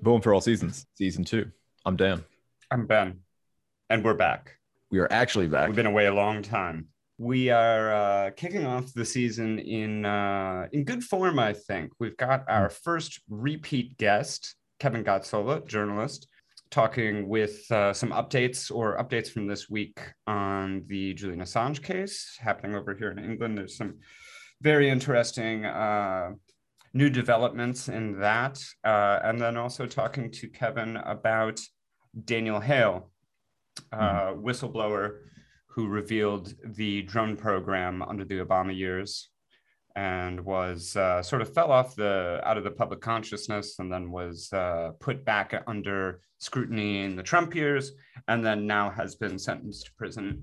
Bowling for All Seasons, season two. I'm Dan. I'm Ben, and we're back. We are actually back. We've been away a long time. We are uh, kicking off the season in uh, in good form, I think. We've got our first repeat guest, Kevin Gosztola, journalist, talking with uh, some updates or updates from this week on the Julian Assange case happening over here in England. There's some very interesting uh, new developments in that. Uh, and then also talking to Kevin about Daniel Hale, uh, mm-hmm. whistleblower who revealed the drone program under the Obama years and was uh, sort of fell off the out of the public consciousness and then was uh, put back under scrutiny in the Trump years and then now has been sentenced to prison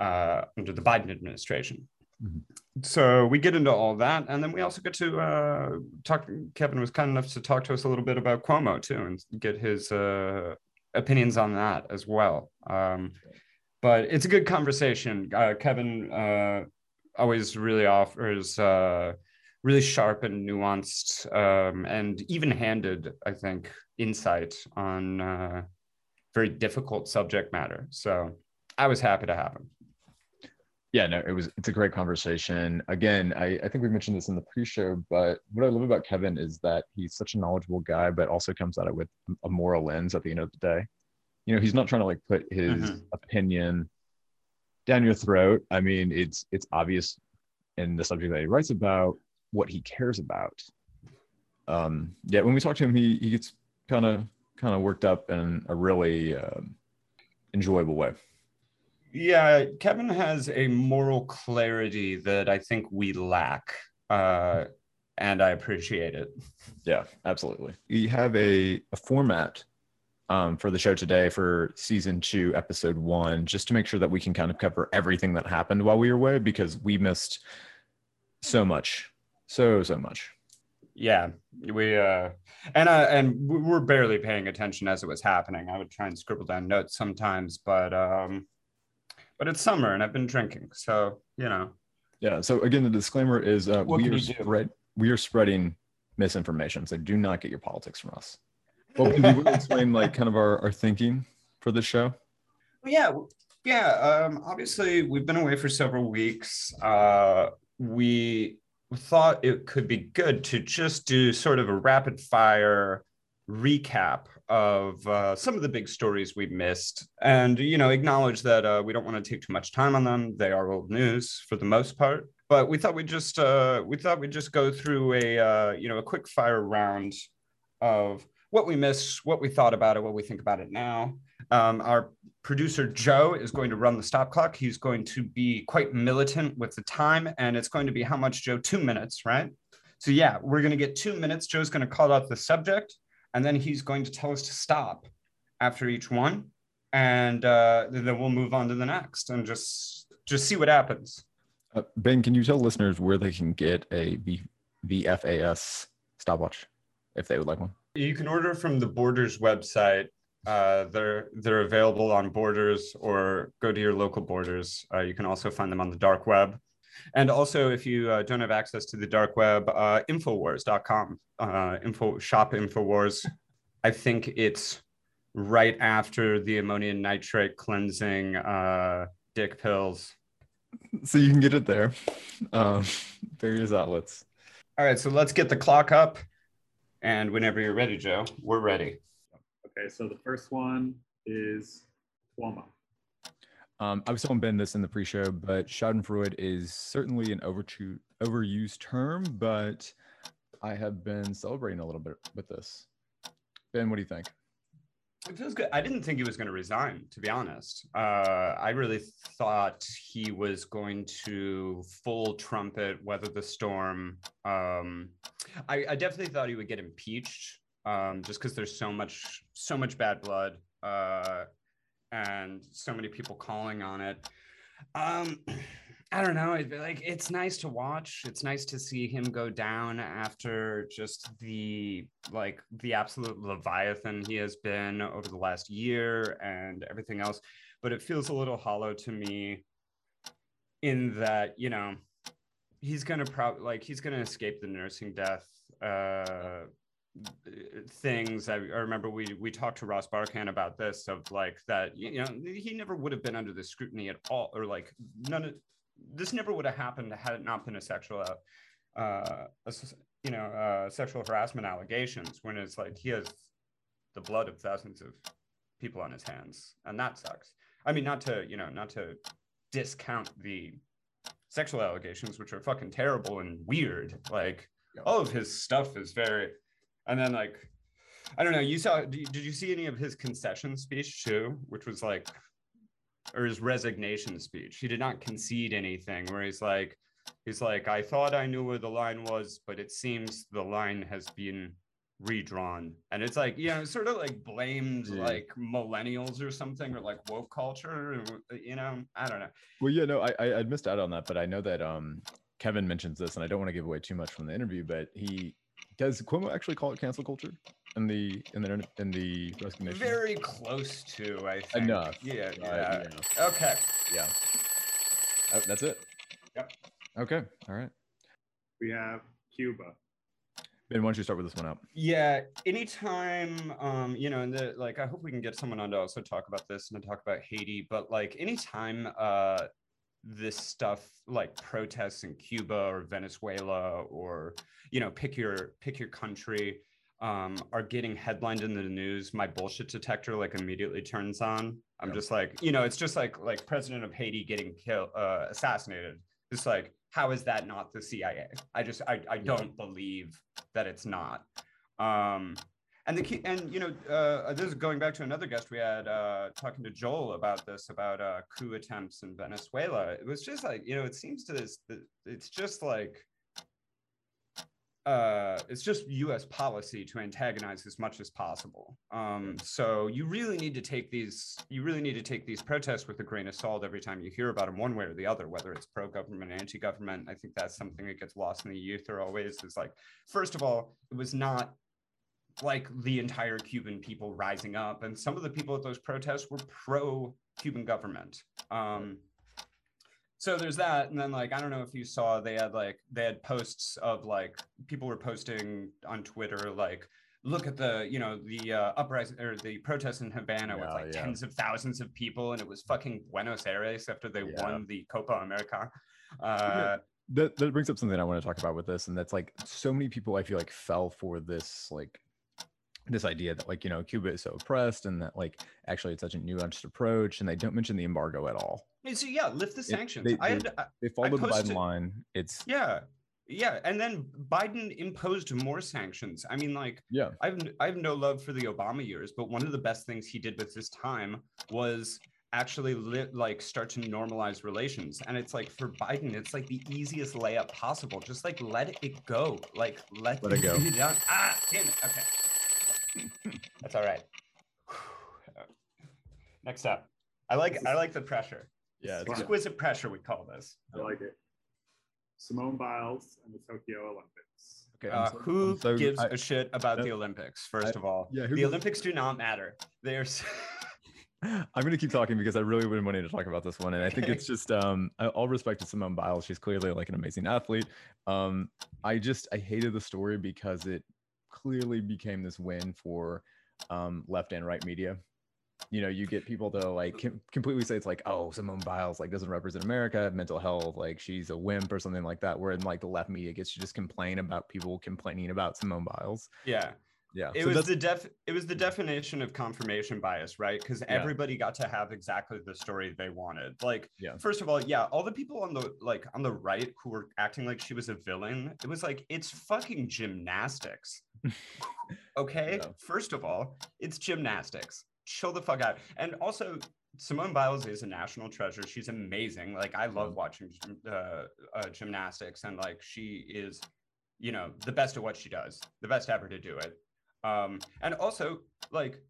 uh, under the Biden administration. Mm-hmm. So we get into all that, and then we also get to uh, talk. Kevin was kind enough to talk to us a little bit about Cuomo too, and get his uh, opinions on that as well. Um, but it's a good conversation. Uh, Kevin uh, always really offers uh, really sharp and nuanced um, and even-handed, I think, insight on uh, very difficult subject matter. So I was happy to have him. Yeah, no, it was. It's a great conversation. Again, I, I think we mentioned this in the pre-show, but what I love about Kevin is that he's such a knowledgeable guy, but also comes at it with a moral lens. At the end of the day, you know, he's not trying to like put his mm-hmm. opinion down your throat. I mean, it's it's obvious in the subject that he writes about what he cares about. Um, yeah, when we talk to him, he he gets kind of kind of worked up in a really um, enjoyable way. Yeah, Kevin has a moral clarity that I think we lack. Uh, and I appreciate it. Yeah, absolutely. We have a, a format um, for the show today for season two, episode one, just to make sure that we can kind of cover everything that happened while we were away because we missed so much, so so much. Yeah, we uh, and uh, and we're barely paying attention as it was happening. I would try and scribble down notes sometimes, but um, but it's summer and I've been drinking, so you know. Yeah. So again, the disclaimer is uh, we are spread we are spreading misinformation, so do not get your politics from us. Well, can you explain like kind of our, our thinking for the show? Well, yeah, yeah. Um, obviously, we've been away for several weeks. Uh, we thought it could be good to just do sort of a rapid fire recap of uh, some of the big stories we missed and you know acknowledge that uh, we don't want to take too much time on them they are old news for the most part but we thought we'd just uh, we thought we'd just go through a uh, you know a quick fire round of what we missed what we thought about it what we think about it now. Um, our producer joe is going to run the stop clock. He's going to be quite militant with the time and it's going to be how much joe? Two minutes right? So yeah we're going to get two minutes. Joe's going to call out the subject and then he's going to tell us to stop after each one and uh, then we'll move on to the next and just just see what happens. Uh, ben can you tell listeners where they can get a v- vfas stopwatch if they would like one you can order from the borders website uh, they're they're available on borders or go to your local borders uh, you can also find them on the dark web and also, if you uh, don't have access to the dark web, uh, Infowars.com, uh, info shop Infowars. I think it's right after the ammonium nitrate cleansing uh, dick pills. So you can get it there. Um, various outlets. All right, so let's get the clock up. And whenever you're ready, Joe, we're ready. Okay, so the first one is Cuomo. Um, I was telling Ben this in the pre-show, but Schadenfreude is certainly an overtu- overused term, but I have been celebrating a little bit with this. Ben, what do you think? It feels good. I didn't think he was going to resign, to be honest. Uh, I really thought he was going to full trumpet, weather the storm. Um, I, I, definitely thought he would get impeached, um, just because there's so much, so much bad blood. Uh, and so many people calling on it. Um, I don't know. It, like it's nice to watch. It's nice to see him go down after just the like the absolute leviathan he has been over the last year and everything else. But it feels a little hollow to me in that you know he's gonna probably like he's gonna escape the nursing death uh things I, I remember we we talked to ross barkan about this of like that you know he never would have been under the scrutiny at all or like none of this never would have happened had it not been a sexual uh a, you know uh sexual harassment allegations when it's like he has the blood of thousands of people on his hands and that sucks i mean not to you know not to discount the sexual allegations which are fucking terrible and weird like Yeah. all of his stuff is very and then like i don't know you saw did you see any of his concession speech too which was like or his resignation speech. He did not concede anything where he's like he's like i thought i knew where the line was but it seems the line has been redrawn. And it's like you know sort of like blamed Yeah. like millennials or something or like woke culture you know? I don't know. Well, yeah, no, I I I'd missed out on that, but I know that um Kevin mentions this, and I don't want to give away too much from the interview, but he does Cuomo actually call it cancel culture in the in the in the resignation? very close to i think Enough. yeah Uh, yeah yeah. okay yeah. Oh, that's it. Yep. Okay. All right. We have Cuba. Ben, why don't you start with this one out? Yeah, anytime, um, you know, and the like, I hope we can get someone on to also talk about this and to talk about Haiti. But like, anytime uh, this stuff like protests in Cuba or Venezuela or you know, pick your pick your country, um, are getting headlined in the news, my bullshit detector like immediately turns on. I'm Yeah. just like, you know, it's just like like president of Haiti getting killed, uh, assassinated. It's like, how is that not the CIA? I just I, I don't believe that it's not. Um, and the key, and you know, uh, this is going back to another guest we had uh, talking to Joel about this about uh, coup attempts in Venezuela. It was just like you know, it seems to this, it's just like uh, it's just U.S. policy to antagonize as much as possible. Um, so you really need to take these, you really need to take these protests with a grain of salt every time you hear about them, one way or the other, whether it's pro-government, anti-government. I think that's something that gets lost in the youth ether always. Is like, first of all, it was not like the entire Cuban people rising up, and some of the people at those protests were pro-Cuban government. Um, so there's that and then like i don't know if you saw they had like they had posts of like people were posting on twitter like look at the you know the uh, uprising or the protests in havana with like yeah. tens of thousands of people and it was fucking buenos aires after they Yeah. won the copa america uh That that brings up something I want to talk about with this, and that's like so many people I feel like fell for this like this idea that like you know Cuba is so oppressed and that like actually it's such a nuanced approach, and they don't mention the embargo at all. so yeah lift the sanctions they- i had I, They follow the Biden line. It's yeah yeah and then biden imposed more sanctions i mean like yeah, I have, I have no love for the Obama years, but one of the best things he did with his time was actually li- like start to normalize relations. And it's like for Biden, it's like the easiest layup possible. Just like let it go. Like let, Let it go. done. Ah, damn it. Okay. That's all right. Next up. I like I like the pressure. yeah. It's, Wow. Exquisite pressure, we call this. I like it. Simone Biles and the Tokyo Olympics. okay. Uh, so- who so- gives I- a shit about that- the Olympics? First I- of all, yeah, the Olympics do not matter. They're s- I'm going to keep talking because I really been wanting to talk about this one, and I think it's just um, I- all respect to Simone Biles. She's clearly like an amazing athlete. Um, I just I hated the story because it clearly became this win for um, left and right media. You know, you get people to like com- completely say it's like, oh, Simone Biles like doesn't represent America, mental health, like she's a wimp or something like that. Where in like the left media gets to just complain about people complaining about Simone Biles. yeah. Yeah, It so was the def it was the definition of confirmation bias, right? Because Yeah. everybody got to have exactly the story they wanted. Like, Yeah. first of all, yeah, all the people on the like on the right who were acting like she was a villain, it was like it's fucking gymnastics. Okay, first of all, it's gymnastics. Chill the fuck out. And also, Simone Biles is a national treasure. She's amazing. Like I love watching uh, uh, gymnastics, and like she is, you know, the best at what she does, the best ever to do it. Um, and also, like,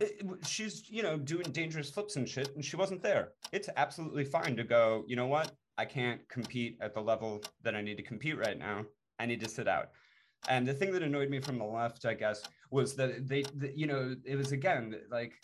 it- she's you know doing dangerous flips and shit, and she wasn't there. It's absolutely fine to go. You know what? I can't compete at the level that I need to compete right now. I need to sit out. And the thing that annoyed me from the left, I guess, was that they, that, you know, it was again like,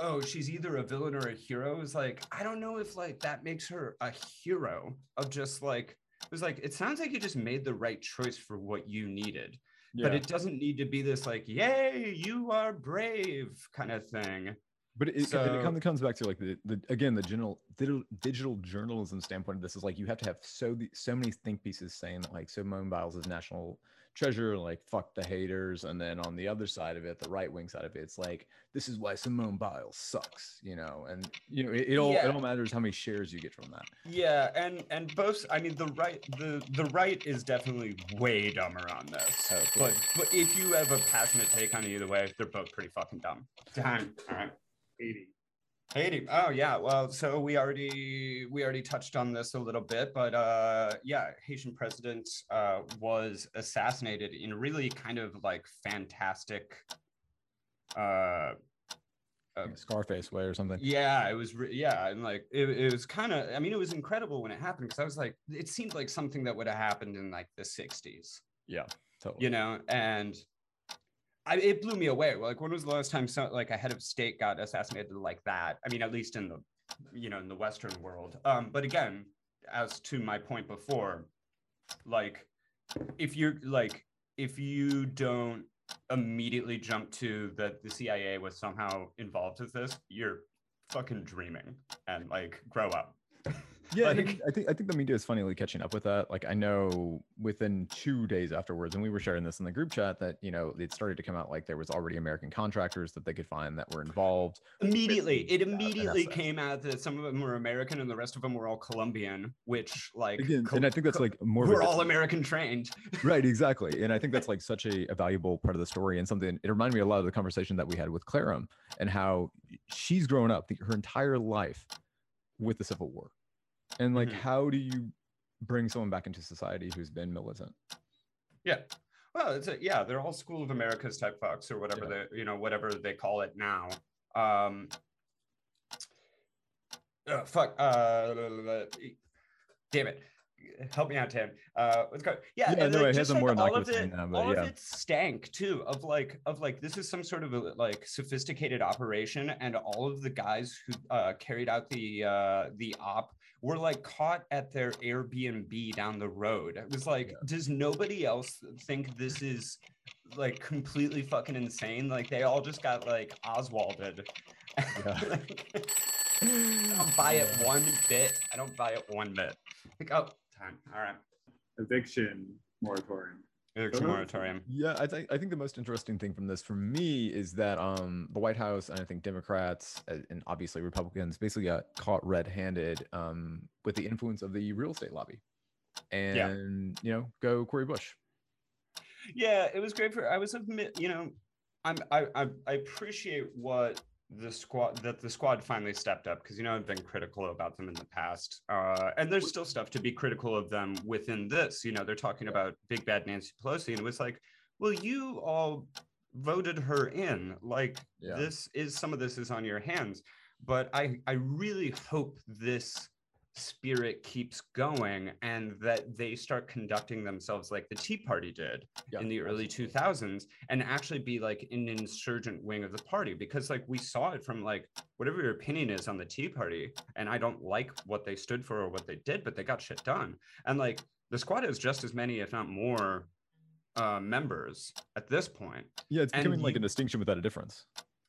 oh, she's either a villain or a hero. It's like I don't know if like that makes her a hero of just like it was like it sounds like you just made the right choice for what you needed but it doesn't need to be this like yay you are brave kind of thing But it, it, So- it kind of comes back to like the, the again the general digital, digital journalism standpoint of this is like you have to have so the, so many think pieces saying that like Simone Biles is national treasure like fuck the haters and then on the other side of it the right wing side of it it's like this is why Simone Biles sucks you know and you know it, it all Yeah. it all matters how many shares you get from that yeah and and both i mean the right the the right is definitely way dumber on this Oh, cool. but but if you have a passionate take on either way they're both pretty fucking dumb time all right Haiti. Haiti. Oh yeah. Well, so we already we already touched on this a little bit, but uh, yeah, Haitian president uh, was assassinated in really kind of like fantastic. Uh, a Scarface way or something yeah, it was. Re- yeah, and like it, it was kind of. I mean, it was incredible when it happened because I was like, it seemed like something that would have happened in like the '60s yeah totally you know and I, it blew me away. Like when was the last time like a head of state got assassinated like that? I mean at least in the you know in the western world. Um but again as to my point before like if you're like if you don't immediately jump to that the cia was somehow involved with this you're fucking dreaming and like grow up Yeah, Like- I, think, I think I think the media is finally catching up with that. Like I know within two days afterwards, and we were sharing this in the group chat that you know it started to come out like there was already American contractors that they could find that were involved. immediately it immediately came out that some of them were american and the rest of them were all colombian which like Again, Col- and I think that's like more. we're all american trained right, exactly, and I think that's like such a, a valuable part of the story and something. It reminded me a lot of the conversation that we had with Clarum and how she's grown up the, her entire life with the Civil War, and like Mhm. how do you bring someone back into society who's been militant? yeah well it's a, yeah they're all school of americas type fucks or whatever they you know whatever they call it now um uh, fuck uh damn it help me out tim uh let's go yeah, Yeah, and no, like, just a like more all of it name now, but all yeah. of it stank too of like of like this is some sort of a, like sophisticated operation and all of the guys who uh carried out the uh the op were like caught at their airbnb down the road it was like Yeah. does nobody else think this is like completely fucking insane like they all just got like oswalded Yeah. I don't buy it one bit. I don't buy it one bit. Like, oh, time. All right. Eviction moratorium. Eviction Uh-huh. moratorium. Yeah, I think I think the most interesting thing from this for me is that um the White House and I think Democrats uh, and obviously Republicans basically got caught red-handed um with the influence of the real estate lobby. And you know, go Cory Bush. Yeah, it was great for. I was admit, you know, I'm I I, I appreciate what the squad that the squad finally stepped up because you know I've been critical about them in the past, uh, and there's still stuff to be critical of them within this. You know, they're talking about big bad Nancy Pelosi, and it was like, well, you all voted her in. Like Yeah. this is some of this is on your hands, but I I really hope this spirit keeps going and that they start conducting themselves like the Tea Party did Yeah, in the early 2000s and actually be like an insurgent wing of the party because like we saw it from like whatever your opinion is on the Tea Party and I don't like what they stood for or what they did but they got shit done. And like the squad has just as many if not more uh members at this point. Yeah, it's And becoming like you- a distinction without a difference.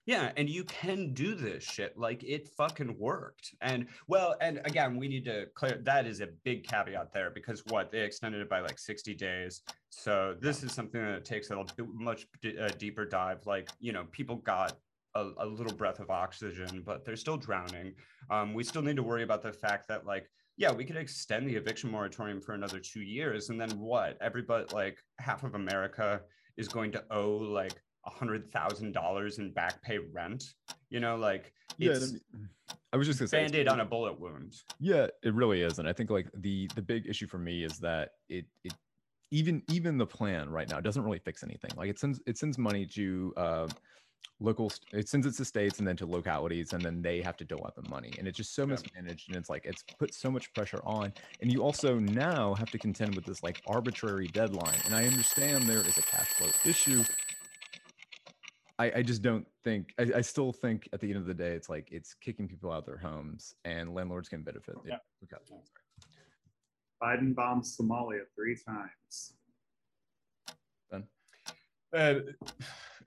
Yeah, and you can do this shit. Like it fucking worked. And well, and again, we need to clear that is a big caveat there because what they extended it by like 60 days. So this is something that takes a much d- uh, deeper dive. Like, you know, people got a, a little breath of oxygen, but they're still drowning. Um, we still need to worry about the fact that, like, yeah, we could extend the eviction moratorium for another two years. And then what? Everybody, like, half of America is going to owe like a hundred thousand dollars in back pay rent. You know, like Yeah, it's I mean- I was just gonna say band-aid on a bullet wound. Yeah, it really is, and I think like the the big issue for me is that it it even even the plan right now doesn't really fix anything. Like it sends it sends money to uh, local, it sends it to states and then to localities, and then they have to dole out the money, and it's just so Yeah. mismanaged, and it's like it's put so much pressure on, and you also now have to contend with this like arbitrary deadline. And I understand there is a cash flow issue. I, I just don't think I, I still think at the end of the day it's like it's kicking people out of their homes and landlords can benefit. Yeah. Okay. Biden bombed Somalia three times. Ben? Uh,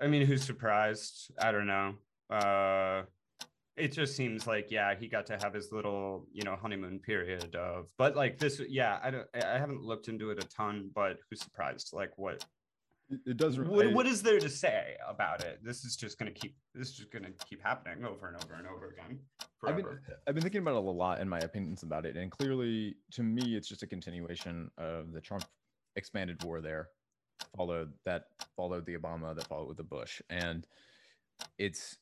I mean, who's surprised? I don't know. Uh, it just seems like yeah, he got to have his little you know honeymoon period of, but like this, yeah, I don't, I haven't looked into it a ton, but who's surprised? Like what? It, does. What, I- what is there to say about it? This is just gonna keep. This is just gonna keep happening over and over and over again. I've been I've been thinking about it a lot in my opinions about it, and clearly, to me, it's just a continuation of the Trump expanded war there, followed that followed the Obama, that followed with the Bush, and it's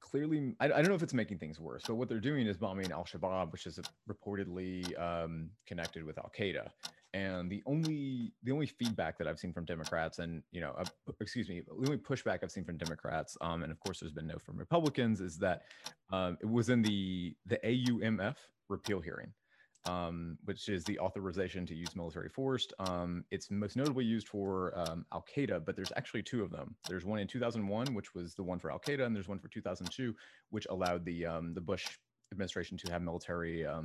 clearly I, I don't know if it's making things worse, but what they're doing is bombing Al Shabaab, which is reportedly um, connected with Al Qaeda. And the only the only feedback that I've seen from Democrats, and you know, uh, excuse me, the only pushback I've seen from Democrats, um, and of course there's been no from Republicans, is that um, it was in the the AUMF repeal hearing, um, which is the authorization to use military force. Um, it's most notably used for um, Al Qaeda, but there's actually two of them. There's one in 2001, which was the one for Al Qaeda, and there's one for 2002, which allowed the um, the Bush administration to have military um,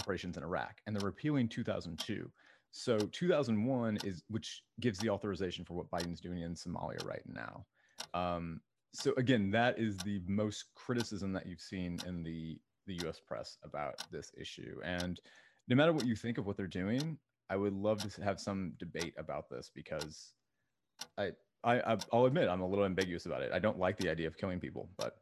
operations in Iraq, and they're repealing 2002. So 2001 is which gives the authorization for what Biden's doing in Somalia right now. Um, so again, that is the most criticism that you've seen in the the U.S. press about this issue. And no matter what you think of what they're doing, I would love to have some debate about this because I, I I'll admit I'm a little ambiguous about it. I don't like the idea of killing people, but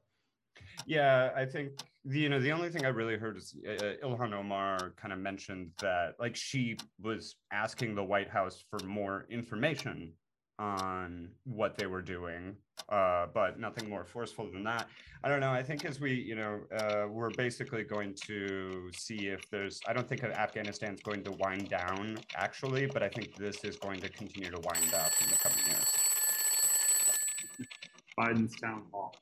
Yeah, I think you know the only thing I really heard is uh, Ilhan Omar kind of mentioned that like she was asking the White House for more information on what they were doing, uh, but nothing more forceful than that. I don't know. I think as we you know uh, we're basically going to see if there's. I don't think Afghanistan's going to wind down actually, but I think this is going to continue to wind up in the coming years. Biden's town hall.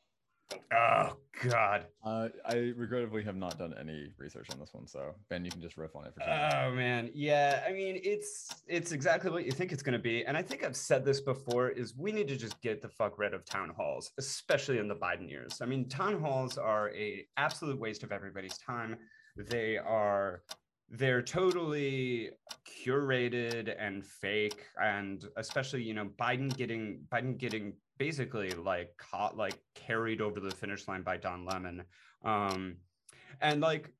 Oh God. uh, I regrettably have not done any research on this one. So Ben, you can just riff on it for. 10 minutes. Oh man, yeah. I mean, it's it's exactly what you think it's going to be, and I think I've said this before: is we need to just get the fuck rid of town halls, especially in the Biden years. I mean, town halls are a absolute waste of everybody's time. They are they're totally curated and fake, and especially you know Biden getting Biden getting basically like caught like carried over the finish line by Don Lemon, um, and like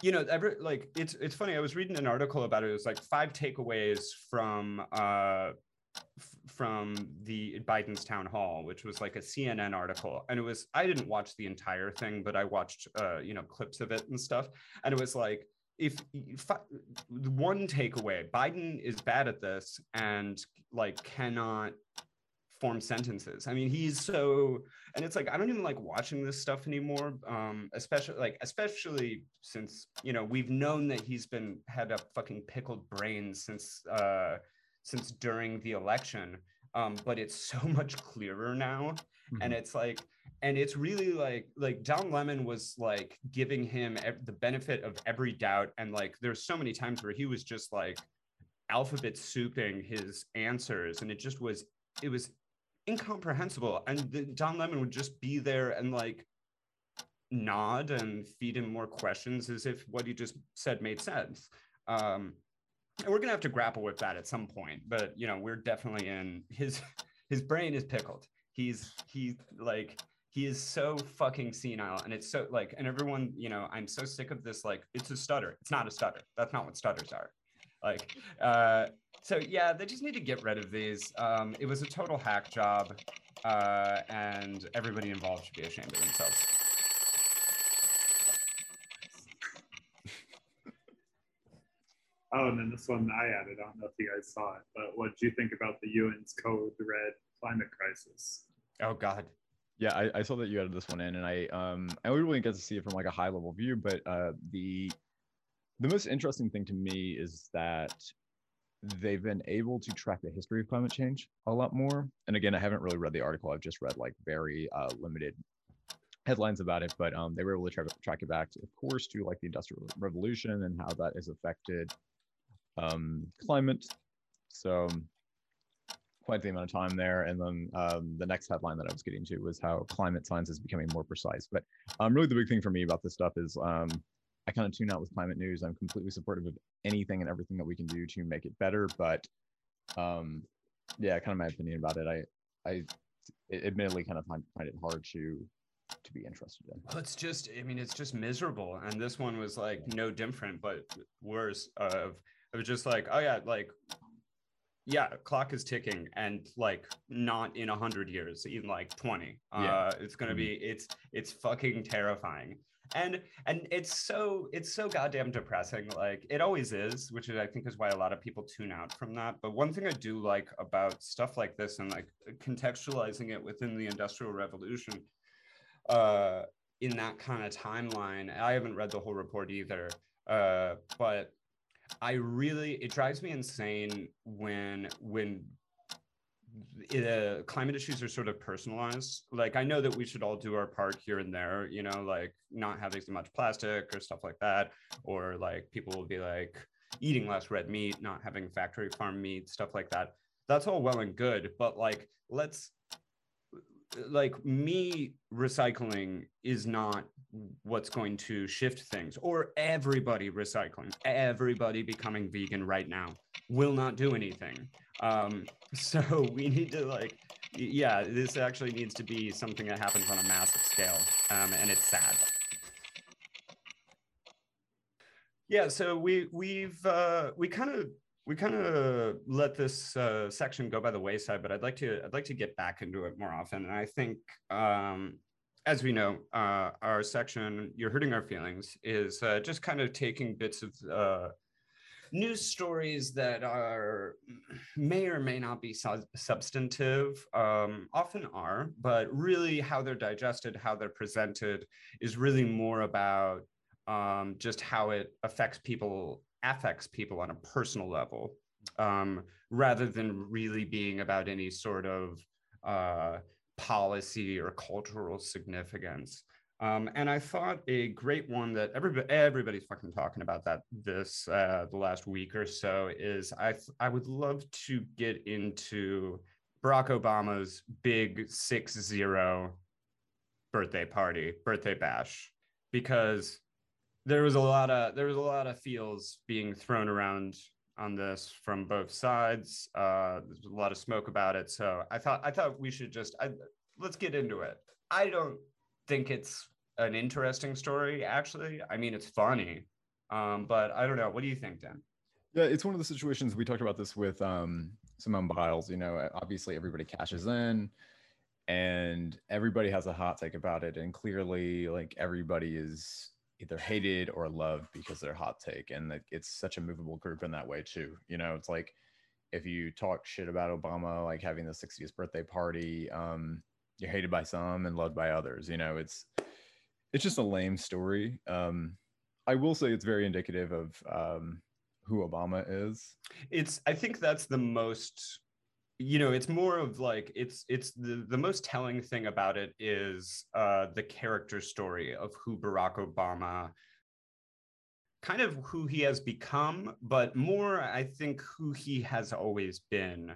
you know every like it's it's funny i was reading an article about it it was like five takeaways from uh f- from the biden's town hall which was like a cnn article. And it was i didn't watch the entire thing but i watched uh you know clips of it and stuff. And it was like if, if one takeaway biden is bad at this and like cannot form sentences. I mean he's so and it's like i don't even like watching this stuff anymore um especially like especially since you know we've known that he's been had a fucking pickled brain since uh since during the election. Um but it's so much clearer now. And it's like and it's really like like don lemon was like giving him ev- the benefit of every doubt. And like there's so many times where he was just like alphabet souping his answers. And it just was it was incomprehensible. And the, don lemon would just be there and like nod and feed him more questions as if what he just said made sense. Um and we're gonna have to grapple with that at some point but you know we're definitely in his his brain is pickled. He's he like he is so fucking senile and it's so like and everyone you know i'm so sick of this like it's a stutter. It's not a stutter. That's not what stutters are. Like uh so yeah they just need to get rid of these um it was a total hack job uh and everybody involved should be ashamed of themselves Oh, and then this one I added. I don't know if you guys saw it, but what do you think about the UN's Code Red climate crisis? oh god Yeah, I, I saw that you added this one in, and I um I only really get to see it from like a high level view, but uh the the most interesting thing to me is that they've been able to track the history of climate change a lot more. And again, I haven't really read the article; I've just read like very uh, limited headlines about it. But um, they were able to track, track it back, to, of course, to like the Industrial Revolution and how that has affected um, climate. So quite the amount of time there. And then um, the next headline that I was getting to was how climate science is becoming more precise. But um, really, the big thing for me about this stuff is um, I kind of tune out with climate news. I'm completely supportive of anything and everything that we can do to make it better. But um, yeah, kind of my opinion about it. I I admittedly kind of find, find it hard to to be interested in. Well, it's just, I mean, it's just miserable. And this one was like no different, but worse. Of it was just like, oh yeah, like yeah, clock is ticking, and like not in a hundred years, even like twenty. Yeah. Uh, it's gonna mm-hmm. be it's it's fucking terrifying and and it's so it's so goddamn depressing like it always is which is, i think is why a lot of people tune out from that. But one thing i do like about stuff like this and like contextualizing it within the industrial revolution uh in that kind of timeline i haven't read the whole report either uh but i really it drives me insane when when uh, climate issues are sort of personalized. Like I know that we should all do our part here and there, you know, like not having so much plastic or stuff like that, or like people will be like eating less red meat, not having factory farm meat, stuff like that. That's all well and good, but like let's like me recycling is not what's going to shift things or everybody recycling everybody becoming vegan right now will not do anything um, so we need to like, yeah, this actually needs to be something that happens on a massive scale, um, and it's sad. Yeah, so we we've uh, we kind of we kind of let this uh, section go by the wayside, but I'd like to I'd like to get back into it more often. And I think, um, as we know, uh, our section "You're Hurting Our Feelings" is uh, just kind of taking bits of uh, news stories that are may or may not be su- substantive um, often are but really how they're digested how they're presented is really more about um, just how it affects people affects people on a personal level um, rather than really being about any sort of uh, policy or cultural significance um, and I thought a great one that everybody everybody's fucking talking about that this uh, the last week or so is I I would love to get into Barack Obama's big six zero birthday party birthday bash because there was a lot of there was a lot of feels being thrown around on this from both sides. Uh, there's a lot of smoke about it, so I thought I thought we should just I, let's get into it. I don't think it's an interesting story, actually. I mean, it's funny, um, but I don't know. What do you think, Dan? Yeah, it's one of the situations we talked about this with um, Simone Biles. You know, obviously everybody cashes in, and everybody has a hot take about it, and clearly, like everybody is either hated or loved because they're hot take, and it's such a movable group in that way too. You know, it's like if you talk shit about Obama, like having the 60th birthday party, um, you're hated by some and loved by others. You know, it's it's just a lame story. Um, I will say it's very indicative of um, who Obama is. It's I think that's the most you know it's more of like it's it's the, the most telling thing about it is uh, the character story of who barack obama kind of who he has become but more i think who he has always been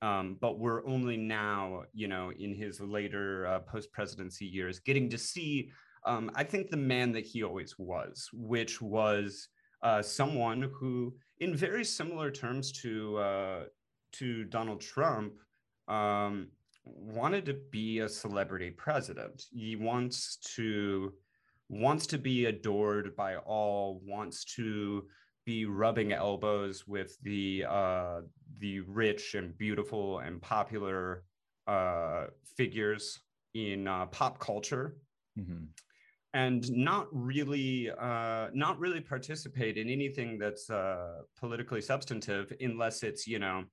um, but we're only now you know in his later uh, post presidency years getting to see um, I think the man that he always was, which was uh, someone who, in very similar terms to uh, to Donald Trump, um, wanted to be a celebrity president. He wants to wants to be adored by all. Wants to be rubbing elbows with the uh, the rich and beautiful and popular uh, figures in uh, pop culture. Mm-hmm and not really uh, not really participate in anything that's uh, politically substantive unless it's you know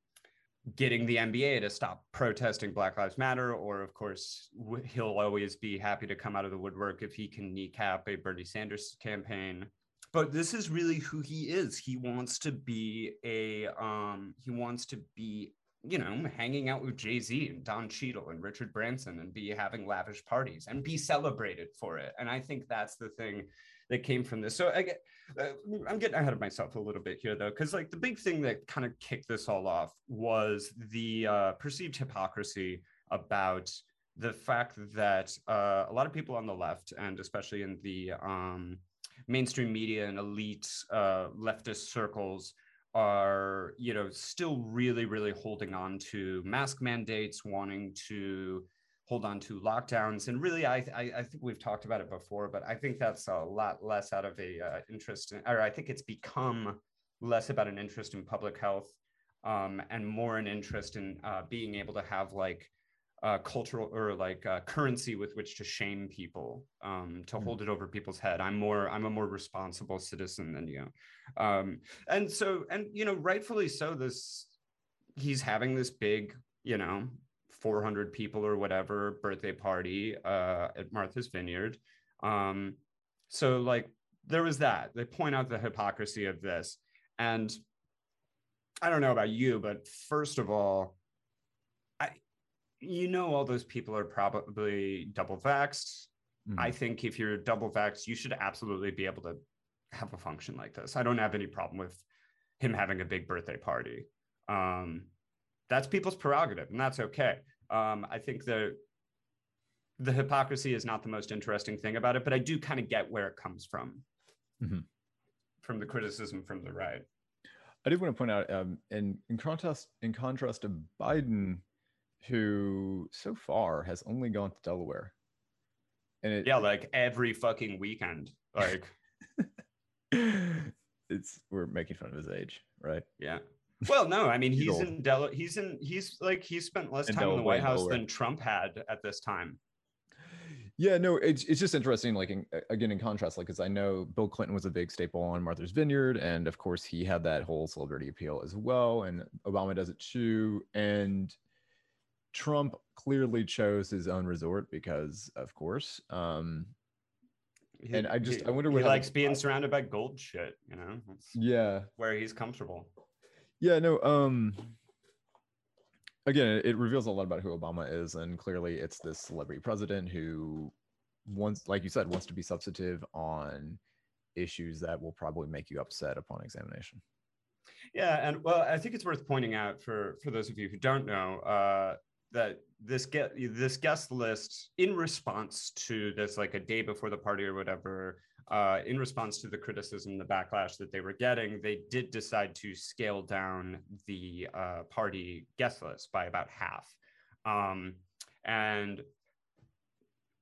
getting the NBA to stop protesting Black Lives Matter, or of course he'll always be happy to come out of the woodwork if he can kneecap a Bernie Sanders campaign. But this is really who he is. He wants to be a um, he wants to be you know, hanging out with Jay Z and Don Cheadle and Richard Branson and be having lavish parties and be celebrated for it. And I think that's the thing that came from this. So I get, uh, I'm getting ahead of myself a little bit here though, because like the big thing that kind of kicked this all off was the uh, perceived hypocrisy about the fact that uh, a lot of people on the left and especially in the um, mainstream media and elite uh, leftist circles are you know still really really holding on to mask mandates wanting to hold on to lockdowns. And really I, I, I think we've talked about it before but i think that's a lot less out of a uh, interest in, or i think it's become less about an interest in public health um, and more an interest in uh, being able to have like uh, cultural or like uh, currency with which to shame people um, to mm. hold it over people's head. I'm more i'm a more responsible citizen than you. Um, and so and you know rightfully so this he's having this big you know 400 people or whatever birthday party uh, at martha's vineyard. Um, so like there was that. They point out the hypocrisy of this. And i don't know about you but first of all you know all those people are probably double vaxxed. Mm-hmm. I think if you're double vaxxed, you should absolutely be able to have a function like this. I don't have any problem with him having a big birthday party. Um, that's people's prerogative, and that's okay. Um, I think the the hypocrisy is not the most interesting thing about it, but I do kind of get where it comes from, mm-hmm. from the criticism from the right. I did want to point out, um, in in contrast in contrast to Biden, who so far has only gone to Delaware. And it, yeah, like every fucking weekend. Like it's we're making fun of his age, right? Yeah. Well, no, I mean he's, he's in Delaware. he's in he's like he spent less in time Delaware, in the White House Delaware. than Trump had at this time. Yeah, no, it's it's just interesting. Like in, again, in contrast, like because I know Bill Clinton was a big staple on Martha's Vineyard, and of course he had that whole celebrity appeal as well, and Obama does it too. And Trump clearly chose his own resort because, of course. Um, he, and I just he, I wonder what he likes being surrounded by gold shit, you know. yeah, where he's comfortable. Yeah, no. Um, again, it, it reveals a lot about who Obama is, and clearly, it's this celebrity president who wants, like you said, wants to be substantive on issues that will probably make you upset upon examination. Yeah, and well, I think it's worth pointing out for for those of you who don't know, uh, that this get this guest list in response to this like a day before the party or whatever uh, in response to the criticism the backlash that they were getting they did decide to scale down the uh, party guest list by about half. Um, and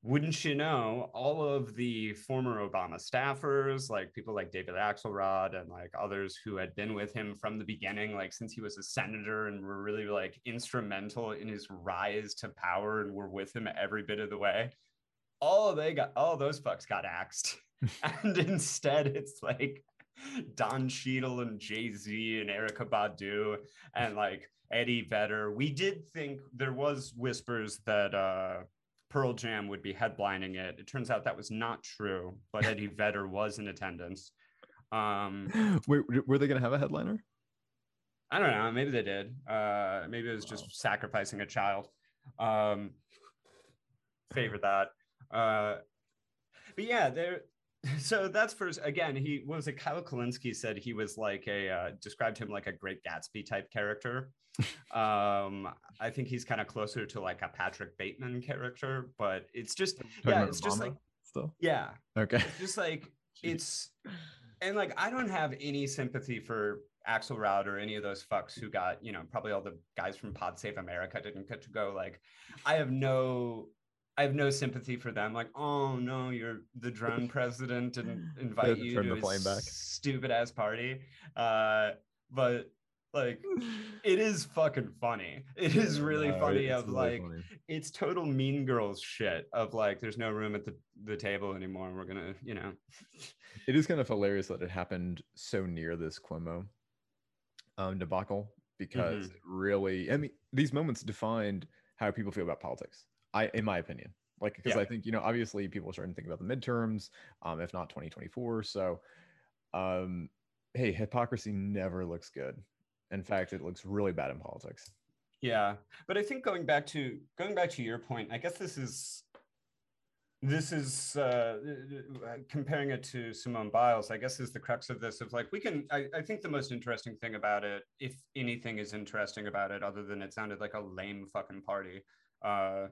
wouldn't you know, all of the former Obama staffers, like people like David Axelrod and like others who had been with him from the beginning, like since he was a senator and were really like instrumental in his rise to power and were with him every bit of the way. All they got, all those fucks got axed. and instead, it's like Don Cheadle and Jay Z and Erykah Badu and like Eddie Vedder. We did think there was whispers that, uh, Pearl Jam would be headlining it. It turns out that was not true, but Eddie Vedder was in attendance. Um, Wait, were they going to have a headliner? I don't know. Maybe they did. Uh, maybe it was just sacrificing a child. Um, favor that. Uh, but yeah, there. So that's first. Again, he was it. Kyle Kulinski said he was like a uh, described him like a Great Gatsby type character um, I think he's kind of closer to like a Patrick Bateman character, but it's just yeah, it's just like still yeah, okay, it's just like it's and like I don't have any sympathy for Axel Axelrod or any of those fucks who got you know probably all the guys from Pod Save America didn't get to go. Like I have no I have no sympathy for them. Like, oh no, you're the drone president and invite you to a stupid ass party. Uh, but like it is fucking funny it is really no, funny of really like funny. it's total mean girls shit of like there's no room at the, the table anymore and we're gonna you know it is kind of hilarious that it happened so near this cuomo um debacle because mm-hmm. really i mean these moments defined how people feel about politics i in my opinion like because yeah. i think you know obviously people are starting to think about the midterms um if not 2024 so um hey hypocrisy never looks good in fact, it looks really bad in politics. Yeah, but I think going back to going back to your point, I guess this is this is uh, comparing it to Simone Biles. I guess is the crux of this. Of like, we can. I, I think the most interesting thing about it, if anything is interesting about it, other than it sounded like a lame fucking party. Uh,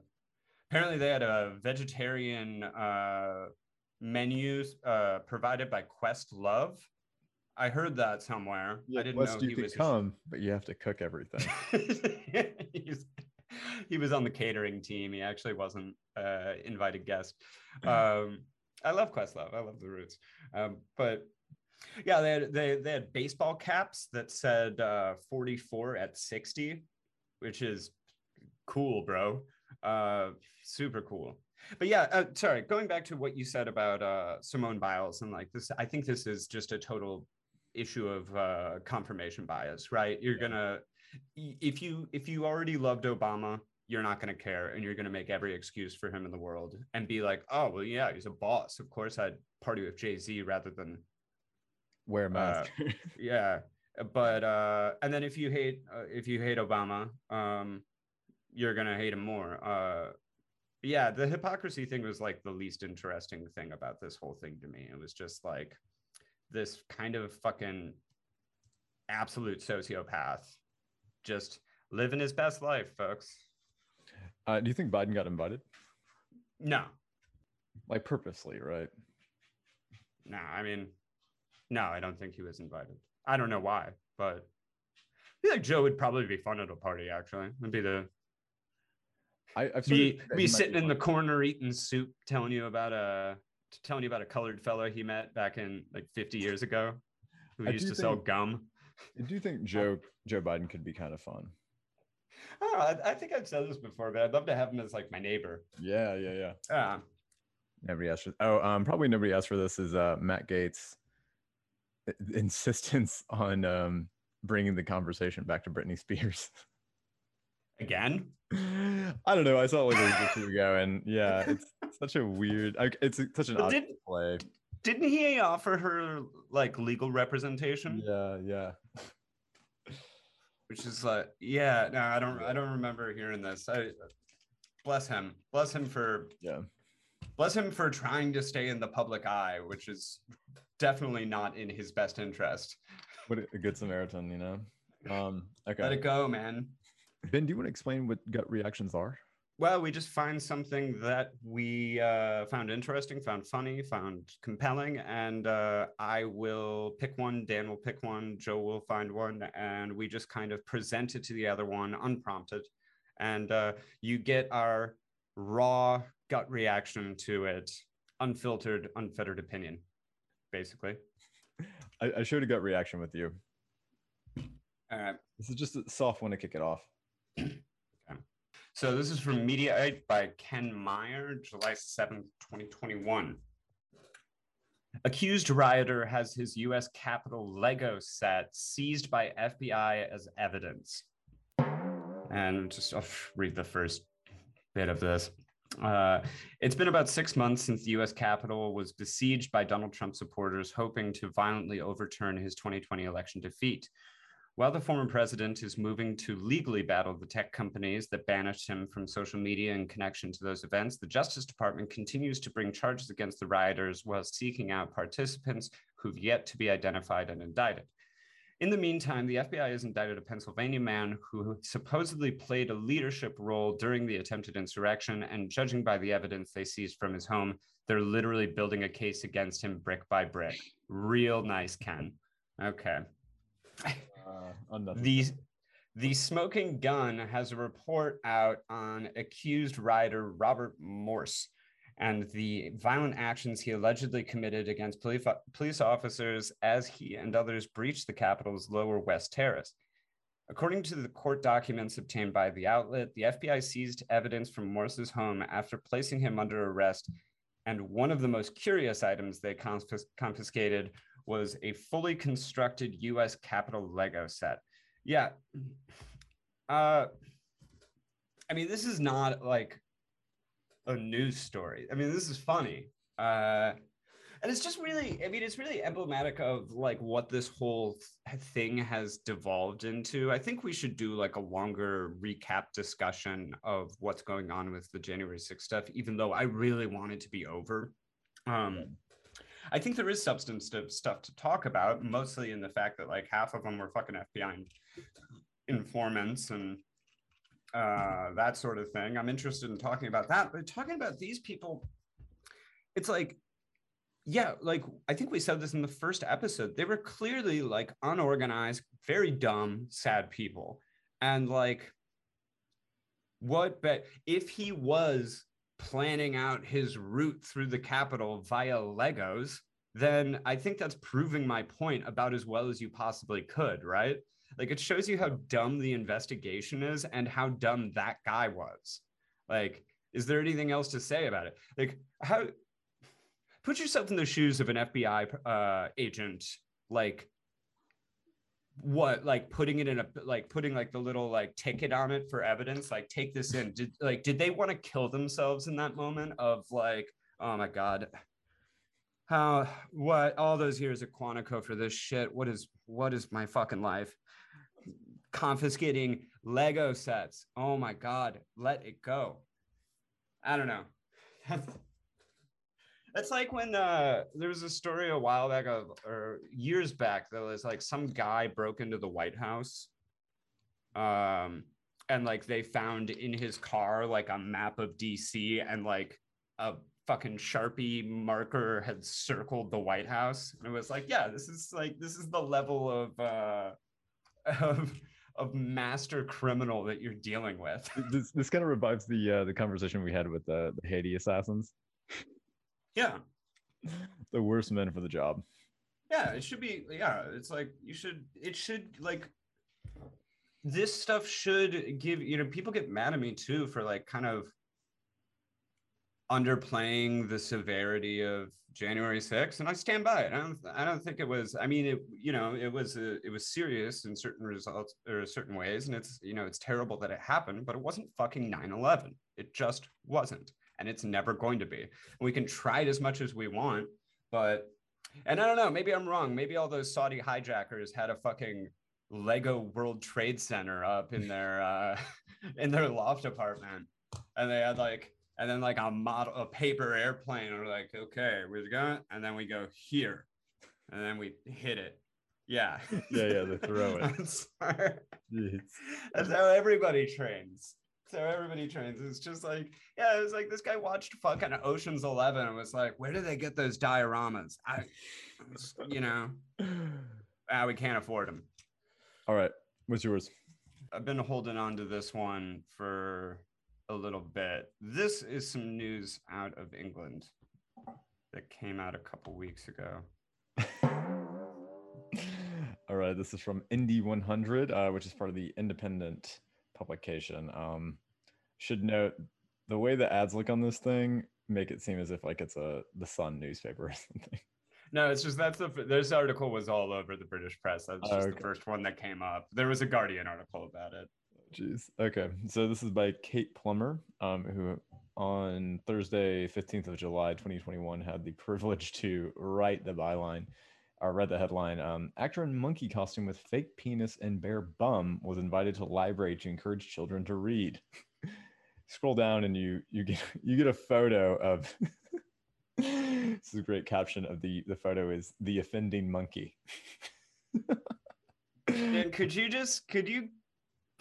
apparently, they had a vegetarian uh, menus uh, provided by Questlove. I heard that somewhere. I didn't West, know you he can was. come, but you have to cook everything. He was on the catering team. He actually wasn't uh, invited guest. Um, I love Questlove. I love the Roots. Um, but yeah, they had, they, they had baseball caps that said uh, 44 at 60, which is cool, bro. Uh, super cool. But yeah, uh, sorry, going back to what you said about uh, Simone Biles and like this, I think this is just a total issue of uh, confirmation bias, right? You're gonna if you if you already loved Obama, you're not gonna care, and you're gonna make every excuse for him in the world and be like, oh well, yeah, he's a boss. Of course, I'd party with Jay Z rather than Wear a mask. yeah. But uh, and then if you hate uh, if you hate Obama, um, you're gonna hate him more. Uh, yeah, the hypocrisy thing was like the least interesting thing about this whole thing to me. It was just like this kind of fucking absolute sociopath, just living his best life, folks. uh, do you think Biden got invited? No, Like purposely, right? no, I mean, no, I don't think he was invited. I don't know why, but I feel like Joe would probably be fun at a party. Actually, would be the I, I've be think be sitting in the corner eating soup, telling you about a telling you about a colored fellow he met back in like 50 years ago, who I used to sell gum. I do think Joe Joe Biden could be kind of fun. I don't know. I, I think I've said this before, but I'd love to have him as like my neighbor. Yeah, yeah, yeah. Yeah. Nobody asked for. Oh, um, probably nobody asked for this. Is uh, Matt Gaetz' insistence on um, bringing the conversation back to Britney Spears? Again? I don't know. I saw it like a week or two ago, and yeah, it's such a weird. It's such an But odd did- play. Didn't he offer her like legal representation? Yeah, yeah. Which is like, yeah, no, I don't I don't remember hearing this. I bless him. Bless him for Yeah. bless him for trying to stay in the public eye, which is definitely not in his best interest. What a a good Samaritan, you know. Um, okay. Let it go, man. Ben, do you want to explain what gut reactions are? Well, we just find something that we uh, found interesting, found funny, found compelling, and uh, I will pick one. Dan will pick one. Joe will find one, and we just kind of present it to the other one unprompted, and uh, you get our raw gut reaction to it, unfiltered, unfettered opinion, basically. I, I showed a gut reaction with you. All right. This is just a soft one to kick it off. So this is from Mediaite by Ken Meyer, July 7th, 2021. Accused rioter has his US Capitol Lego set seized by FBI as evidence. And just I'll read the first bit of this. Uh, it's been about six months since the US Capitol was besieged by Donald Trump supporters hoping to violently overturn his 2020 election defeat. While the former president is moving to legally battle the tech companies that banished him from social media in connection to those events, the Justice Department continues to bring charges against the rioters while seeking out participants who've yet to be identified and indicted. In the meantime, the FBI has indicted a Pennsylvania man who supposedly played a leadership role during the attempted insurrection. And judging by the evidence they seized from his home, they're literally building a case against him brick by brick. Real nice, Ken. Okay. Uh, unnecessary. The, the Smoking Gun has a report out on accused rider Robert Morss and the violent actions he allegedly committed against police, police officers as he and others breached the Capitol's lower West Terrace. According to the court documents obtained by the outlet, the FBI seized evidence from Morss's home after placing him under arrest. And one of the most curious items they confis- confiscated was a fully constructed US Capitol Lego set. Yeah. Uh, I mean, this is not like a news story. I mean, this is funny. Uh, and it's just really, I mean, it's really emblematic of like what this whole th- thing has devolved into. I think we should do like a longer recap discussion of what's going on with the January 6th stuff, even though I really want it to be over. Um, I think there is substantive stuff to talk about, mostly in the fact that like half of them were fucking FBI informants and uh, that sort of thing. I'm interested in talking about that, but talking about these people, it's like yeah, like I think we said this in the first episode. They were clearly like unorganized, very dumb, sad people. And like what but if he was planning out his route through the capital via Legos, then I think that's proving my point about as well as you possibly could, right? Like it shows you how dumb the investigation is and how dumb that guy was. Like, is there anything else to say about it? Like, how put yourself in the shoes of an FBI uh, agent, like what like putting it in a like putting like the little like ticket on it for evidence like take this in. Did like did they want to kill themselves in that moment of like oh my god how what all those years at Quantico for this shit what is what is my fucking life? Confiscating lego sets. Oh my god let it go. I don't know It's like when uh, there was a story a while back of, or years back that was like some guy broke into the White House. Um, and like they found in his car like a map of DC and like a fucking Sharpie marker had circled the White House. And it was like, yeah, this is like this is the level of uh of of master criminal that you're dealing with. This this kind of revives the uh, the conversation we had with the, the Haiti assassins. Yeah. the worst men for the job. Yeah, it should be. Yeah, it's like you should. It should like this stuff should give you know people get mad at me too for like kind of underplaying the severity of January 6th and I stand by it. I don't I don't think it was I mean it you know it was a, it was serious in certain results or certain ways and it's you know it's terrible that it happened but it wasn't fucking 9/11. It just wasn't and it's never going to be. We can try it as much as we want, but and I don't know, maybe I'm wrong. Maybe all those Saudi hijackers had a fucking Lego World Trade Center up in their uh in their loft apartment. And they had like and then like a model a paper airplane or like, okay, we're going and then we go here. And then we hit it. Yeah. Yeah, yeah, they throw it. That's how everybody trains so everybody trains. It's just like, yeah, it's like this guy watched fucking Ocean's Eleven and was like, where do they get those dioramas? I, you know, ah, we can't afford them. All right, what's yours? I've been holding on to this one for a little bit. This is some news out of England that came out a couple weeks ago. All right, this is from Indy 100, uh, which is part of the Independent publication. Um, should note the way the ads look on this thing make it seem as if like it's a the Sun newspaper or something. No, it's just that's the this article was all over the British press. That was just okay. the first one that came up. There was a Guardian article about it. Jeez. Okay. So this is by Kate Plummer, um, who on Thursday, 15th of July, 2021, had the privilege to write the byline or read the headline. Um, actor in monkey costume with fake penis and bare bum was invited to library to encourage children to read. Scroll down and you you get you get a photo of. this is a great caption of the the photo is the offending monkey. and could you just could you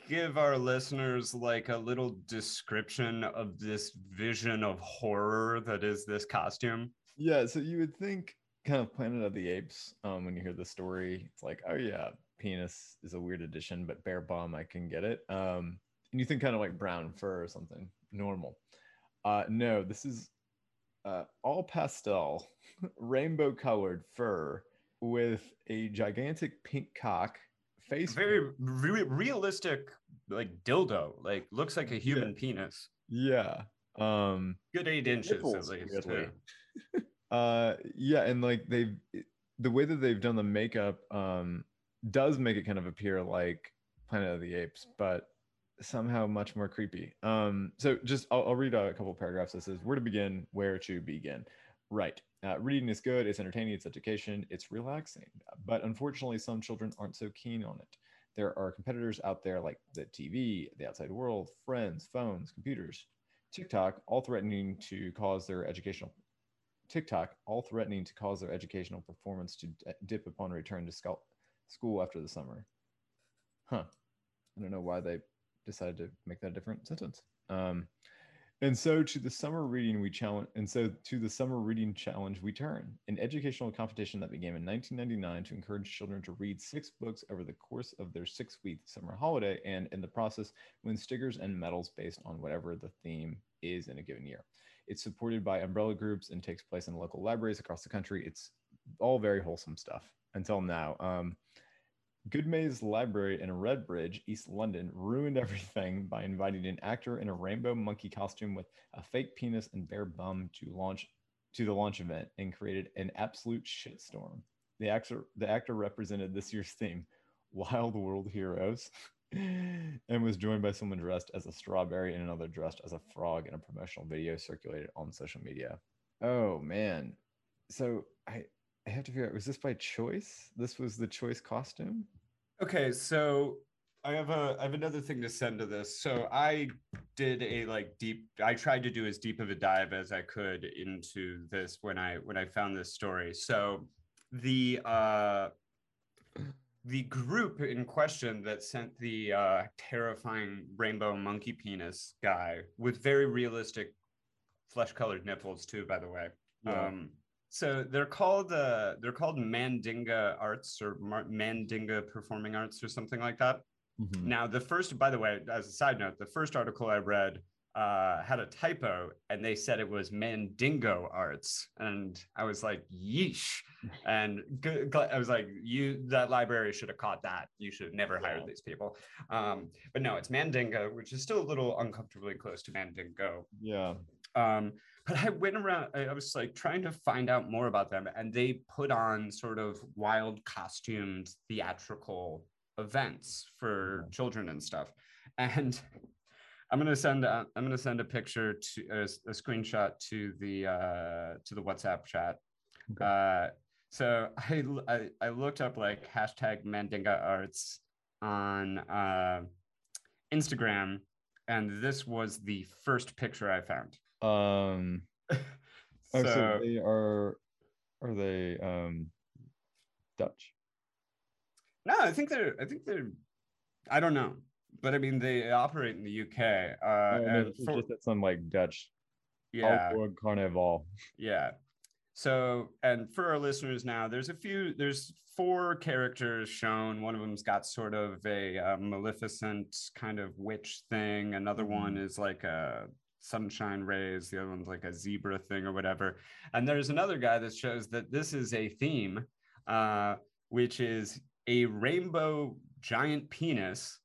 give our listeners like a little description of this vision of horror that is this costume? Yeah, so you would think kind of Planet of the Apes. Um, when you hear the story, it's like, oh yeah, penis is a weird addition, but bear bum, I can get it. Um, and you think kind of like brown fur or something normal. Uh, no, this is uh, all pastel, rainbow colored fur with a gigantic pink cock. Face very re- realistic, like dildo. Like looks like a human yeah. penis. Yeah. Um, Good eight inches at least. uh yeah and like they've the way that they've done the makeup um does make it kind of appear like planet of the apes but somehow much more creepy. Um so just i'll, I'll read a couple paragraphs that says where to begin where to begin. Right uh, reading is good it's entertaining it's education it's relaxing but unfortunately some children aren't so keen on it. There are competitors out there like the tv the outside world friends phones computers tiktok all threatening to cause their educational TikTok, all threatening to cause their educational performance to dip upon return to school after the summer. Huh. I don't know why they decided to make that a different sentence. Um, And so to the summer reading we challenge and so to the summer reading challenge we turn, an educational competition that began in 1999 to encourage children to read six books over the course of their six-week summer holiday and in the process win stickers and medals based on whatever the theme is in a given year. It's supported by umbrella groups and takes place in local libraries across the country. It's all very wholesome stuff until now. Um, Goodmayes Library in Redbridge, East London, ruined everything by inviting an actor in a rainbow monkey costume with a fake penis and bare bum to launch to the launch event and created an absolute shitstorm. The actor, the actor represented this year's theme, Wild World Heroes, and was joined by someone dressed as a strawberry and another dressed as a frog in a promotional video circulated on social media. Oh man. So I I have to figure out was this by choice? This was the choice costume? Okay, so I have a I have another thing to send to this. So I did a like deep I tried to do as deep of a dive as I could into this when I when I found this story. So the uh the group in question that sent the uh, terrifying rainbow monkey penis guy with very realistic flesh colored nipples too by the way Yeah. um, so they're called uh, they're called mandinga arts or Mar- mandinga performing arts or something like that Mhm. now, the first, by the way, as a side note, the first article I read uh, had a typo and they said it was Mandingo Arts. And I was like, yeesh. And I was like, you, that library should have caught that. You should have never hired Yeah. these people. Um, but no, it's Mandinga, which is still a little uncomfortably close to Mandingo. Yeah. Um, but I went around, I I was like trying to find out more about them, and they put on sort of wild costumed theatrical events for children and stuff. And I'm gonna send a, I'm gonna send a picture to a, a screenshot to the uh, to the WhatsApp chat. Okay. Uh, so I, I I looked up like hashtag Mandinga Arts on uh, Instagram, and this was the first picture I found. Um so, oh, so they are are they um Dutch? no, I think they're I think they're I don't know, but I mean they operate in the UK. Uh, no, for- just at some like Dutch yeah, Carnival. yeah. So, and for our listeners now, there's a few, there's four characters shown. One of them's got sort of a, uh maleficent kind of witch thing. Another Mhm. one is like a sunshine rays. The other one's like a zebra thing or whatever. And there's another guy that shows that this is a theme, uh, which is a rainbow giant penis.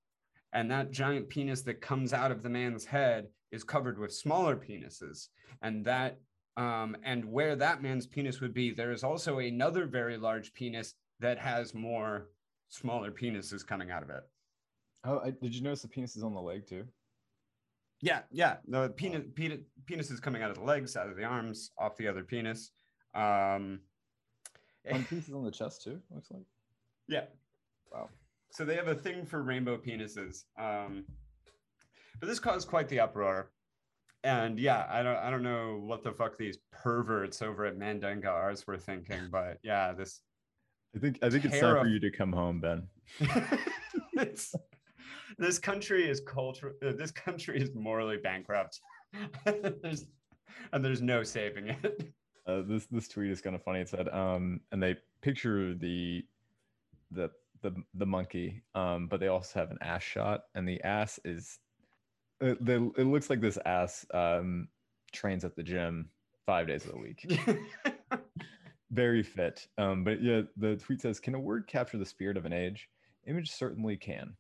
And that giant penis that comes out of the man's head is covered with smaller penises. And that um, and where that man's penis would be, there is also another very large penis that has more smaller penises coming out of it. Oh, I, did you notice the penis is on the leg too? Yeah, yeah. The penis, penis, penis is coming out of the legs, out of the arms, off the other penis. Um, One piece is on the chest too. Looks like. yeah. Wow. So they have a thing for rainbow penises. Um, but this caused quite the uproar. And yeah, I don't I don't know what the fuck these perverts over at Mandinga Arts were thinking, but yeah, this I think I think it's time for you to come home, Ben. this country is culture. uh, This country is morally bankrupt. there's, and there's no saving it. Uh, this this tweet is kind of funny. It said, um, and they picture the the the the monkey, um, but they also have an ass shot, and the ass is it, they, it looks like this ass um, trains at the gym five days a week. Very fit. Um, but yeah, the tweet says, "Can a word capture the spirit of an age? Image certainly can.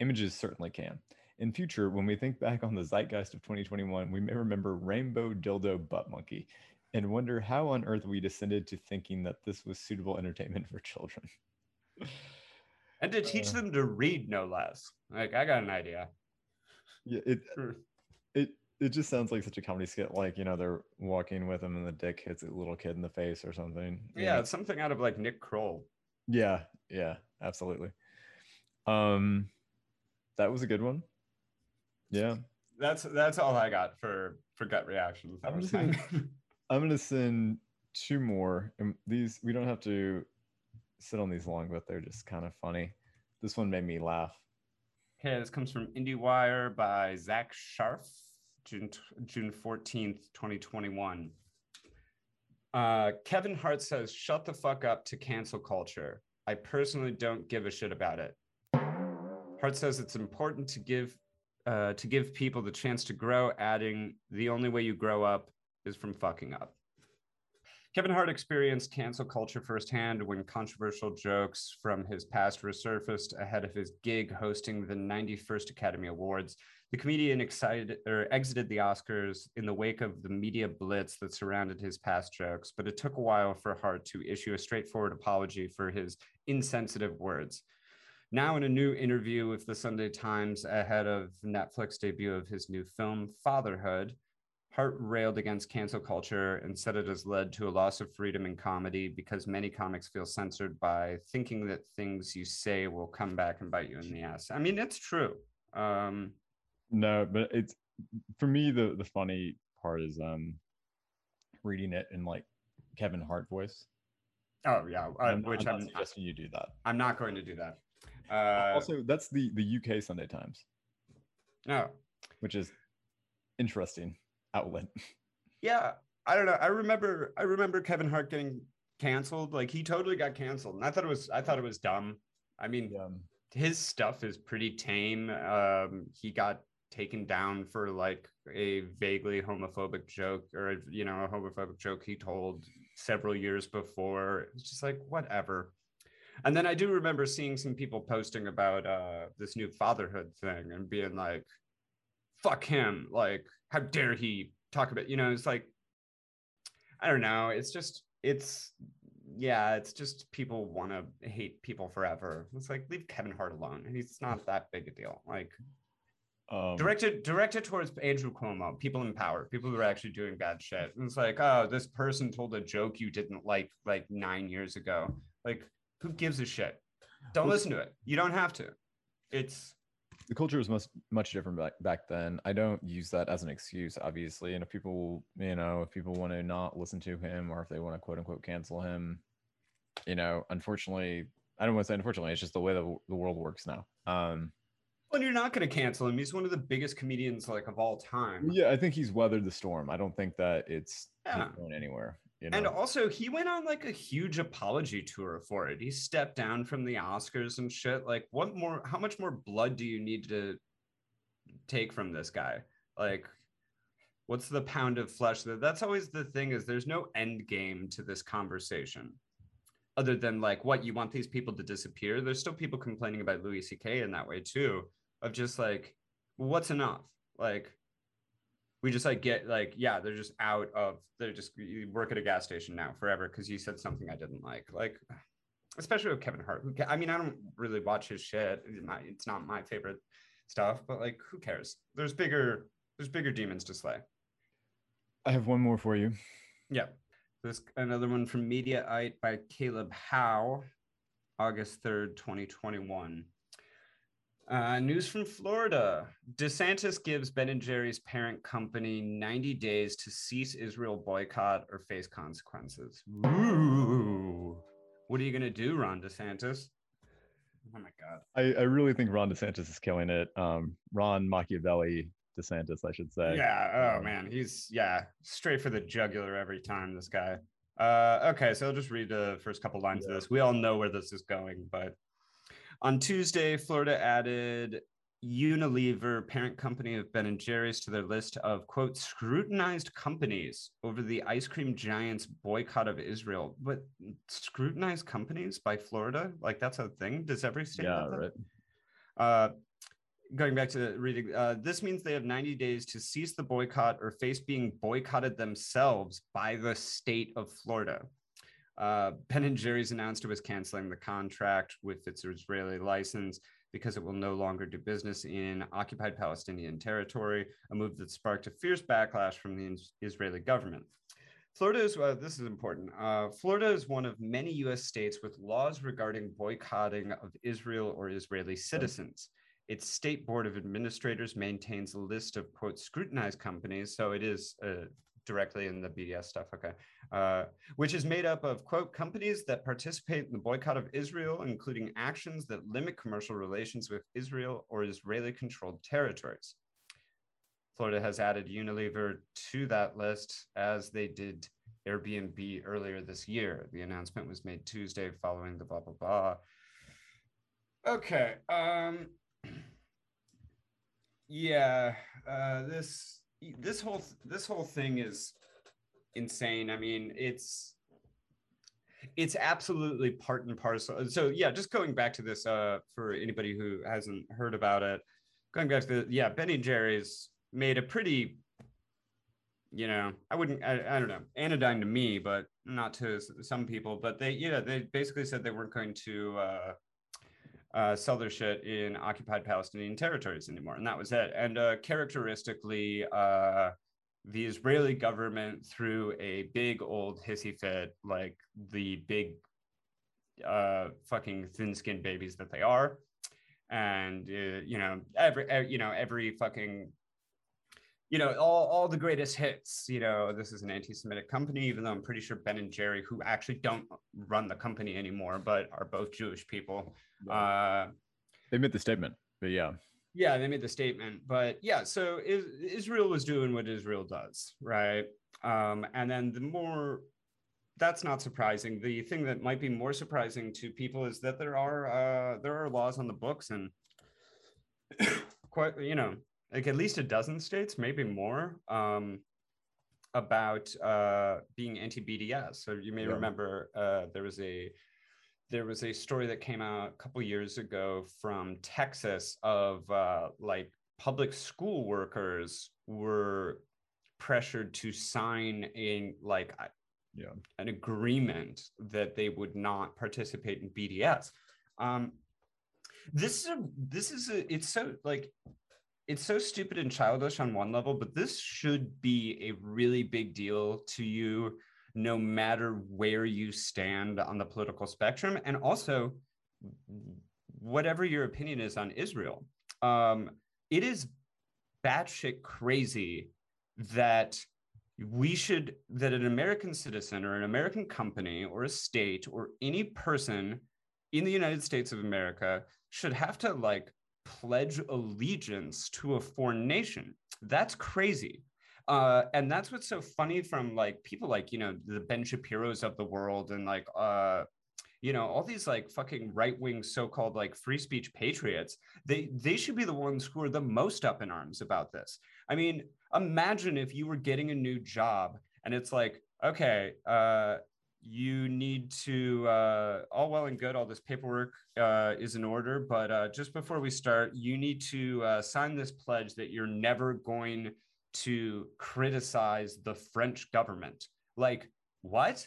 Images certainly can." In future, when we think back on the zeitgeist of 2021, we may remember Rainbow Dildo Butt Monkey and wonder how on earth we descended to thinking that this was suitable entertainment for children. and to teach Uh. them to read, no less. Like I got an idea. Yeah, it it it just sounds like such a comedy skit. Like you know, they're walking with him, and the dick hits a little kid in the face or something. Yeah, it's something out of like Nick Kroll. yeah, yeah, absolutely. Um, that was a good one. Yeah, That's that's all I got for for gut reactions. I'm just gonna- I'm gonna send two more. And these we don't have to sit on these long, but they're just kind of funny. This one made me laugh. Okay, this comes from IndieWire by Zach Scharf. June June 14th, 2021. Uh, Kevin Hart says, "Shut the fuck up to cancel culture. I personally don't give a shit about it." Hart says it's important to give uh, to give people the chance to grow, adding, "The only way you grow up is from fucking up." Kevin Hart experienced cancel culture firsthand when controversial jokes from his past resurfaced ahead of his gig hosting the 91st Academy Awards. The comedian excited or exited the Oscars in the wake of the media blitz that surrounded his past jokes, but it took a while for Hart to issue a straightforward apology for his insensitive words. Now, in a new interview with the Sunday Times ahead of Netflix debut of his new film, Fatherhood, Hart railed against cancel culture and said it has led to a loss of freedom in comedy because many comics feel censored by thinking that things you say will come back and bite you in the ass. I mean, it's true. Um, no, but it's for me the the funny part is um reading it in like Kevin Hart voice. Oh yeah, uh, I'm, which I'm I'm, not suggesting you do that. I'm not going to do that. Uh, also, that's the the UK Sunday Times, no, which is interesting outlet. yeah, I don't know. I remember I remember Kevin Hart getting canceled. Like he totally got canceled, and I thought it was I thought it was dumb. I mean, his stuff is pretty tame. Um, he got taken down for like a vaguely homophobic joke or you know a homophobic joke he told several years before. It's just like whatever. And then I do remember seeing some people posting about uh, this new fatherhood thing and being like, "Fuck him!" Like, how dare he talk about? You know, it's like, I don't know. It's just it's yeah, it's just people want to hate people forever. It's like leave Kevin Hart alone. And he's not that big a deal. Like Um, directed directed towards Andrew Cuomo, people in power, people who are actually doing bad shit. And it's like, oh, this person told a joke you didn't like like nine years ago. Like, who gives a shit? Don't listen to it. You don't have to. It's the culture was much much different back, back then. I don't use that as an excuse, obviously. And if people, you know, if people want to not listen to him or if they want to quote unquote cancel him, you know, unfortunately, I don't want to say unfortunately, it's just the way the, the world works now. Um, well, you're not going to cancel him. He's one of the biggest comedians like of all time. yeah, I think he's weathered the storm. I don't think that it's Yeah. going anywhere. You know? And also, he went on like a huge apology tour for it. He stepped down from the Oscars and shit. Like, what more? How much more blood do you need to take from this guy? Like, what's the pound of flesh? That that's always the thing. Is there's no end game to this conversation, other than like what you want these people to disappear. There's still people complaining about Louis C.K. in that way too, of just like, what's enough? Like, we just like get like yeah they're just out of they're just you work at a gas station now forever because you said something i didn't like. Like especially with kevin hart who i mean i don't really watch his shit. It's not, it's not my favorite stuff but like who cares? There's bigger there's bigger demons to slay. I have one more for you. yeah this another one from mediaite by caleb howe august 3rd 2021 uh, news from Florida. DeSantis gives Ben and Jerry's parent company 90 days to cease Israel boycott or face consequences. Ooh. What are you going to do, Ron DeSantis? Oh my God. I, I really think Ron DeSantis is killing it. Um, Ron Machiavelli DeSantis, I should say. Yeah. Oh Um, man. He's, yeah, straight for the jugular every time, this guy. Uh, okay. So I'll just read the first couple lines Yeah. of this. We all know where this is going, but on Tuesday, Florida added Unilever, parent company of Ben and Jerry's, to their list of quote scrutinized companies over the ice cream giant's boycott of Israel. But scrutinized companies by Florida, like that's a thing. Does every state? Yeah, right. Uh, going back to the reading, uh, this means they have 90 days to cease the boycott or face being boycotted themselves by the state of Florida. Uh, ben and Jerry's announced it was canceling the contract with its Israeli license because it will no longer do business in occupied Palestinian territory, a move that sparked a fierce backlash from the Israeli government. Florida is, uh, this is important. Uh, Florida is one of many US states with laws regarding boycotting of Israel or Israeli citizens. Its state board of administrators maintains a list of quote scrutinized companies. So it is uh, directly in the BDS stuff. Okay. Uh, which is made up of quote companies that participate in the boycott of Israel, including actions that limit commercial relations with Israel or Israeli controlled territories. Florida has added Unilever to that list as they did Airbnb earlier this year. The announcement was made Tuesday following the blah blah blah. Okay. Um yeah, uh this this whole this whole thing is insane. I mean, it's it's absolutely part and parcel. So yeah, just going back to this uh for anybody who hasn't heard about it, going back to the yeah, Ben and Jerry's made a pretty you know, I wouldn't, I, I don't know, anodyne to me, but not to some people. But they, yeah, they basically said they weren't going to uh, uh, sell their shit in occupied Palestinian territories anymore, and that was it. And uh, characteristically, uh, the Israeli government threw a big old hissy fit, like the big uh, fucking thin-skinned babies that they are, and uh, you know every you know every fucking you know all, all the greatest hits you know this is an anti-semitic company even though i'm pretty sure ben and jerry who actually don't run the company anymore but are both jewish people uh, they made the statement but yeah yeah they made the statement but yeah so is, israel was doing what israel does right um, and then the more that's not surprising the thing that might be more surprising to people is that there are uh, there are laws on the books and quite you know like at least a dozen states, maybe more, um, about uh, being anti-BDS. So you may yeah. remember uh, there was a there was a story that came out a couple years ago from Texas of uh, like public school workers were pressured to sign in like yeah. an agreement that they would not participate in BDS. Um, this is a this is a it's so like it's so stupid and childish on one level, but this should be a really big deal to you, no matter where you stand on the political spectrum, and also whatever your opinion is on Israel. Um, it is batshit crazy that we should that an American citizen or an American company or a state or any person in the United States of America should have to like pledge allegiance to a foreign nation. That's crazy. Uh, and that's what's so funny from like people like, you know, the Ben Shapiro's of the world and like, uh, you know, all these like fucking right wing so called like free speech patriots. They they should be the ones who are the most up in arms about this. I mean, imagine if you were getting a new job and it's like, okay, uh, you need to uh, all well and good all this paperwork uh, is in order but uh, just before we start you need to uh, sign this pledge that you're never going to criticize the french government like what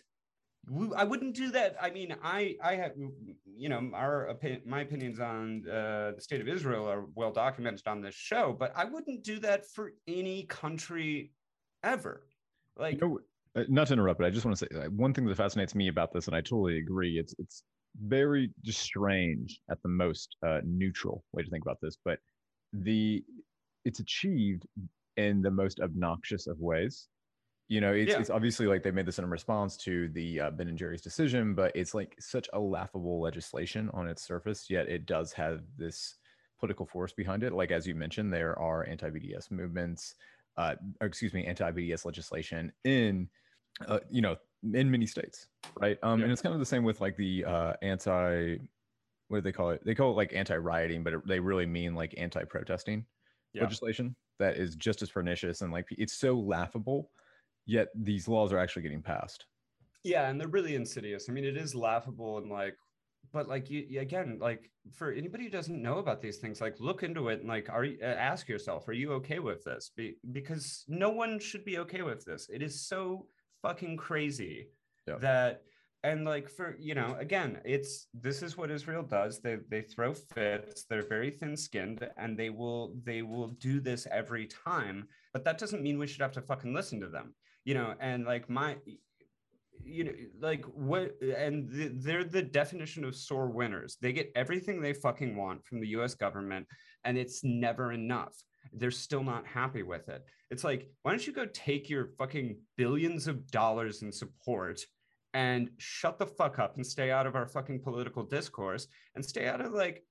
I wouldn't do that. I mean, I I have you know our my opinions on uh, the state of Israel are well documented on this show, but I wouldn't do that for any country ever. Like, you know, uh, not to interrupt, but I just want to say one thing that fascinates me about this, and I totally agree. It's it's very strange at the most uh, neutral way to think about this, but the it's achieved in the most obnoxious of ways. You know, it's, yeah. it's obviously like they made this in response to the uh, Ben and Jerry's decision, but it's like such a laughable legislation on its surface. Yet it does have this political force behind it. Like as you mentioned, there are anti-BDS movements uh, excuse me, anti-BDS legislation in, uh, you know, in many states, right? Um, yeah. And it's kind of the same with like the uh, anti, what do they call it? They call it like anti-rioting, but it, they really mean like anti-protesting yeah. legislation that is just as pernicious and like it's so laughable, yet these laws are actually getting passed. Yeah, and they're really insidious. I mean, it is laughable and like but like you again like for anybody who doesn't know about these things like look into it and like are you ask yourself are you okay with this Be, because no one should be okay with this it is so fucking crazy yeah. that and like for you know again it's this is what israel does they they throw fits they're very thin skinned and they will they will do this every time but that doesn't mean we should have to fucking listen to them you know and like my you know, like what, and the, they're the definition of sore winners. They get everything they fucking want from the US government, and it's never enough. They're still not happy with it. It's like, why don't you go take your fucking billions of dollars in support and shut the fuck up and stay out of our fucking political discourse and stay out of like,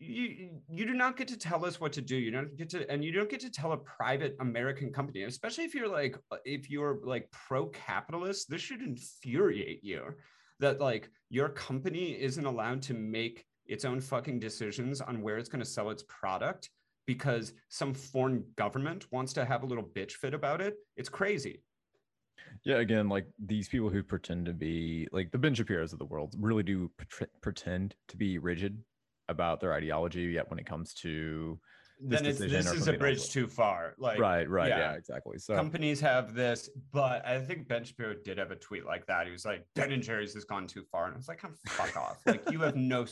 you you do not get to tell us what to do. You don't get to and you don't get to tell a private american company especially if you're like if you're like pro-capitalist this should infuriate you that like your company isn't allowed to make its own fucking decisions on where it's going to sell its product because some foreign government wants to have a little bitch fit about it. It's crazy yeah, again, like these people who pretend to be like the Ben Shapiro's of the world really do pretend to be rigid about their ideology. Yet when it comes to this then it's, this is a bridge too far. Like right, right, yeah. yeah. exactly. So companies have this, but I think Ben Shapiro did have a tweet like that. He was like, "Ben and Jerry's has gone too far," and I was like, "Fuck off! Like you have no,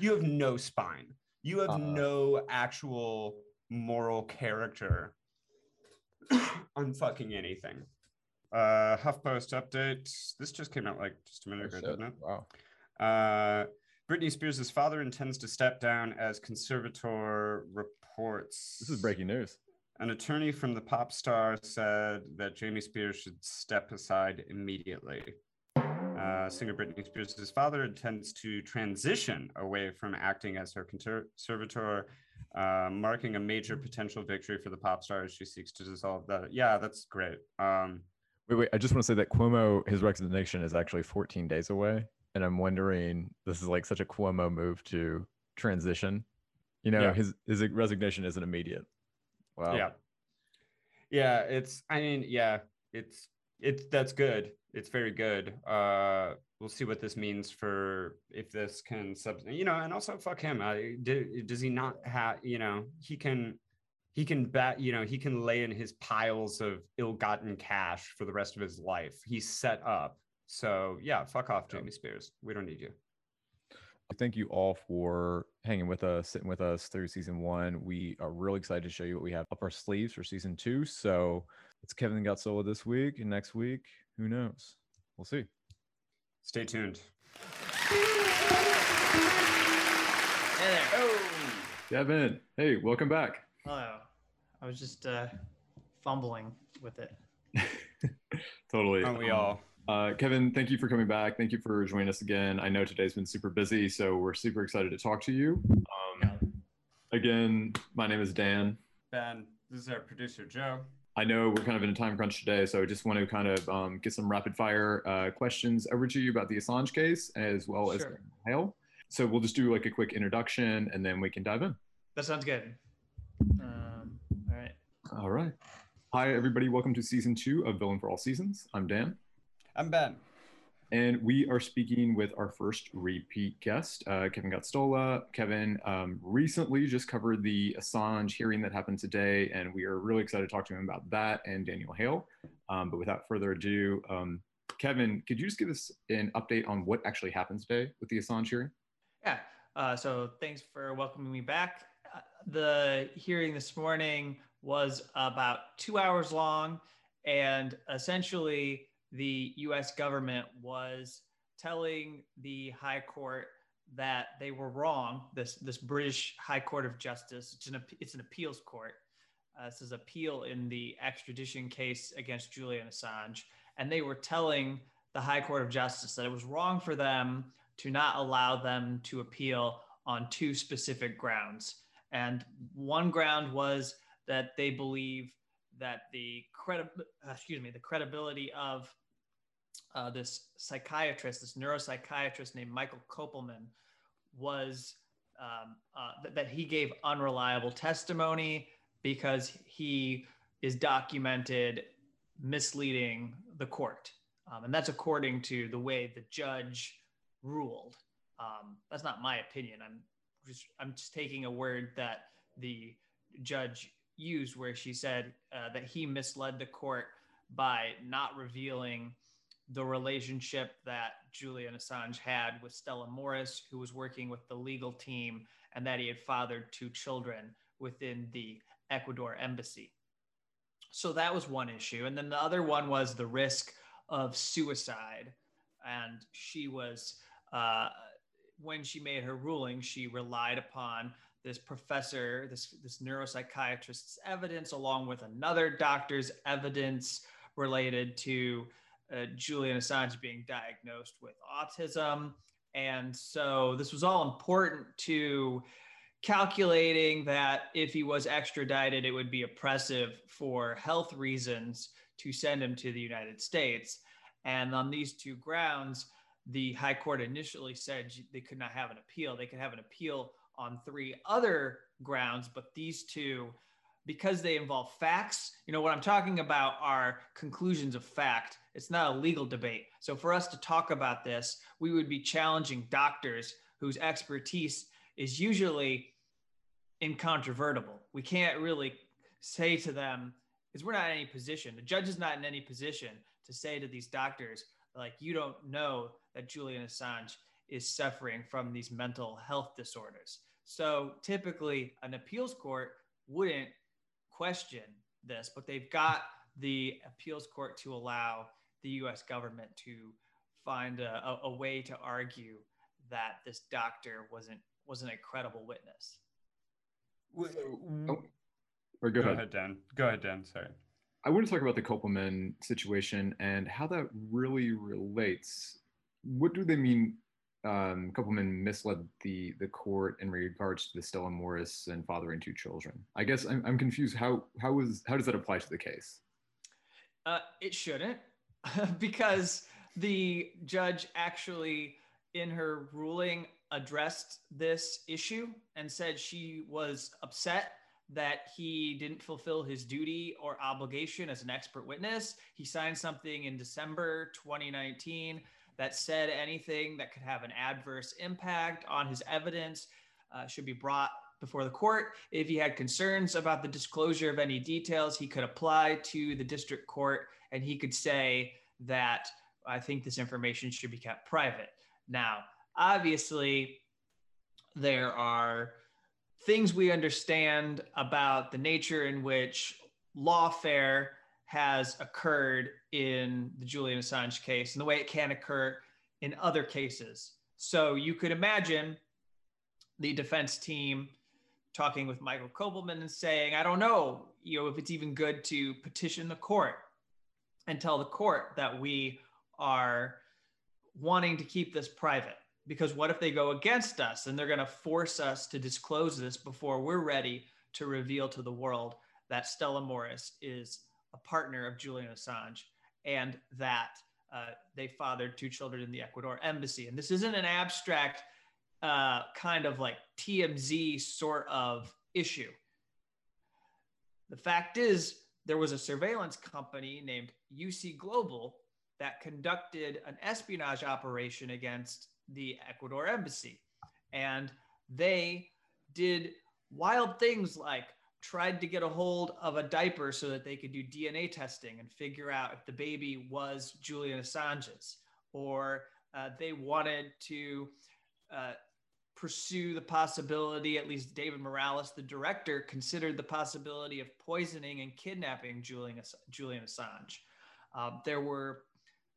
you have no spine. You have uh, no actual moral character on fucking anything." Uh, HuffPost update. This just came out like just a minute oh, ago, didn't it? Wow. Uh, Britney Spears' father intends to step down as conservator reports. This is breaking news. An attorney from the pop star said that Jamie Spears should step aside immediately. Uh, singer Britney Spears' father intends to transition away from acting as her conservator, uh, marking a major potential victory for the pop star as she seeks to dissolve the. Yeah, that's great. Um, Wait, wait. I just want to say that Cuomo, his resignation is actually 14 days away. And I'm wondering, this is like such a Cuomo move to transition. You know, yeah. his his resignation isn't immediate. Wow. Yeah. Yeah, it's I mean, yeah, it's it's that's good. It's very good. Uh we'll see what this means for if this can sub you know, and also fuck him. I do, does he not have, you know, he can he can bet you know he can lay in his piles of ill-gotten cash for the rest of his life. He's set up. So yeah fuck off jamie spears. We don't need you. Thank you all for hanging with us sitting with us through season one. We are really excited to show you what we have up our sleeves for season two. So it's kevin Gosztola this week. And next week who knows? We'll see. Stay tuned. Hey there. Oh. Kevin, hey, welcome back. Hello. I was just uh, fumbling with it. totally. Aren't we um, all? Uh, Kevin, thank you for coming back. Thank you for joining us again. I know today's been super busy, so we're super excited to talk to you. Um. Again, my name is Dan. Ben, this is our producer, Joe. I know we're kind of in a time crunch today, so I just want to kind of um, get some rapid fire uh, questions over to you about the Assange case as well sure. as Hale. So we'll just do like a quick introduction and then we can dive in. That sounds good. Um, all right. All right. Hi, everybody. Welcome to season two of Villain for All Seasons. I'm Dan. I'm Ben. And we are speaking with our first repeat guest, uh, Kevin Gosztola. Kevin um, recently just covered the Assange hearing that happened today, and we are really excited to talk to him about that and Daniel Hale. Um, but without further ado, um, Kevin, could you just give us an update on what actually happened today with the Assange hearing? Yeah. Uh, so thanks for welcoming me back the hearing this morning was about two hours long, and essentially the U.S. government was telling the High Court that they were wrong. This this British High Court of Justice, it's an it's an appeals court. Uh, this is appeal in the extradition case against Julian Assange, and they were telling the High Court of Justice that it was wrong for them to not allow them to appeal on two specific grounds. And one ground was that they believe that the credi- uh, excuse me, the credibility of uh, this psychiatrist, this neuropsychiatrist named Michael Kopelman, was um, uh, th- that he gave unreliable testimony because he is documented misleading the court. Um, and that's according to the way the judge ruled. Um, that's not my opinion. I'm just I'm just taking a word that the judge used where she said uh, that he misled the court by not revealing the relationship that Julian Assange had with Stella Moris, who was working with the legal team, and that he had fathered two children within the Ecuador embassy. So that was one issue. And then the other one was the risk of suicide. And she was uh, when she made her ruling, she relied upon this professor, this, this neuropsychiatrist's evidence, along with another doctor's evidence related to uh, Julian Assange being diagnosed with autism. And so this was all important to calculating that if he was extradited, it would be oppressive for health reasons to send him to the United States. And on these two grounds, the High Court initially said they could not have an appeal. They could have an appeal on three other grounds, but these two, because they involve facts, you know, what I'm talking about are conclusions of fact. It's not a legal debate. So for us to talk about this, we would be challenging doctors whose expertise is usually incontrovertible. We can't really say to them, because we're not in any position, the judge is not in any position to say to these doctors, like, you don't know that Julian Assange is suffering from these mental health disorders. So typically, an appeals court wouldn't question this, but they've got the appeals court to allow the US government to find a, a, way to argue that this doctor wasn't wasn't a credible witness. So, oh, or go, go ahead. ahead, Dan. Go ahead, Dan. Sorry. I want to talk about the Kopelman situation and how that really relates. What do they mean? Um, Kopelman misled the the court in regards to the Stella Moris and fathering two children. I guess I'm, I'm confused. How how is how does that apply to the case? Uh, it shouldn't, because the judge actually, in her ruling, addressed this issue and said she was upset that he didn't fulfill his duty or obligation as an expert witness. He signed something in December 2019 that said anything that could have an adverse impact on his evidence uh, should be brought before the court. If he had concerns about the disclosure of any details, he could apply to the district court and he could say that I think this information should be kept private. Now, obviously, there are things we understand about the nature in which lawfare has occurred in the Julian Assange case and the way it can occur in other cases. So you could imagine the defense team talking with Michael Kopelman and saying, I don't know, you know, if it's even good to petition the court and tell the court that we are wanting to keep this private because what if they go against us and they're going to force us to disclose this before we're ready to reveal to the world that Stella Moris is a partner of Julian Assange and that uh, they fathered two children in the Ecuador embassy. And this isn't an abstract uh, kind of like TMZ sort of issue. The fact is, there was a surveillance company named UC Global that conducted an espionage operation against the Ecuador embassy. And they did wild things like tried to get a hold of a diaper so that they could do DNA testing and figure out if the baby was Julian Assange's, or uh, they wanted to uh, pursue the possibility, at least David Morales, the director, considered the possibility of poisoning and kidnapping Julian, Julian Assange. Uh, there were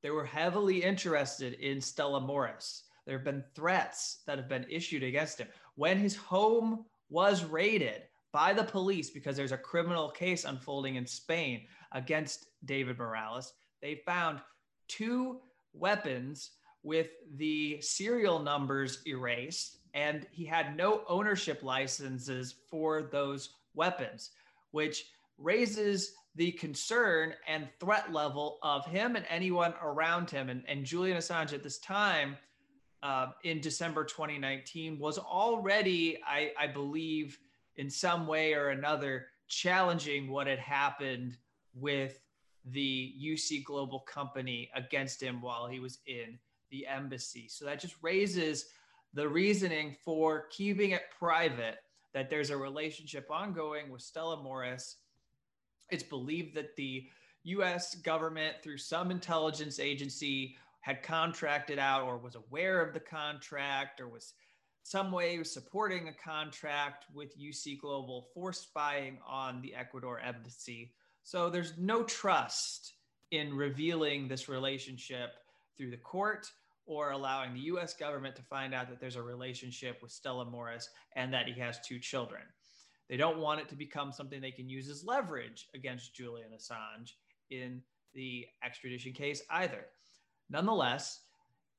they were heavily interested in Stella Moris. There have been threats that have been issued against him. When his home was raided by the police because there's a criminal case unfolding in Spain against David Morales, they found two weapons with the serial numbers erased, and he had no ownership licenses for those weapons, which raises the concern and threat level of him and anyone around him. And, and Julian Assange at this time uh, in December 2019 was already, I, I believe, in some way or another, challenging what had happened with the UC Global company against him while he was in the embassy. So that just raises the reasoning for keeping it private that there's a relationship ongoing with Stella Moris. It's believed that the US government, through some intelligence agency, had contracted out or was aware of the contract or was some way supporting a contract with UC Global for spying on the Ecuador embassy. So there's no trust in revealing this relationship through the court or allowing the US government to find out that there's a relationship with Stella Moris and that he has two children. They don't want it to become something they can use as leverage against Julian Assange in the extradition case either. Nonetheless,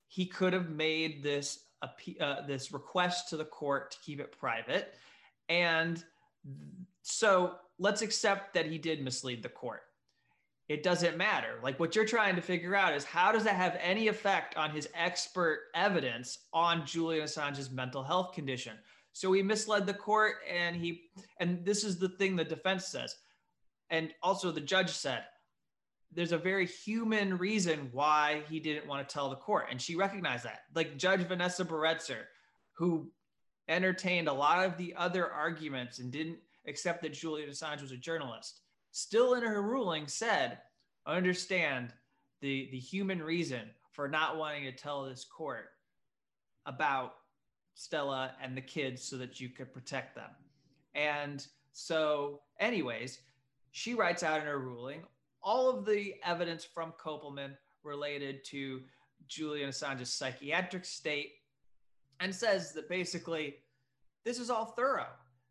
he could have made this uh, this request to the court to keep it private, And so let's accept that he did mislead the court. It doesn't matter. Like what you're trying to figure out is how does that have any effect on his expert evidence on Julian Assange's mental health condition? So he misled the court and he and this is the thing the defense says. And also the judge said there's a very human reason why he didn't want to tell the court and she recognized that. Like Judge Vanessa Baraitser who entertained a lot of the other arguments and didn't accept that Julian Assange was a journalist, still in her ruling said, understand the, the human reason for not wanting to tell this court about Stella and the kids so that you could protect them. And so, anyways, she writes out in her ruling all of the evidence from Kopelman related to Julian Assange's psychiatric state and says that basically this is all thorough.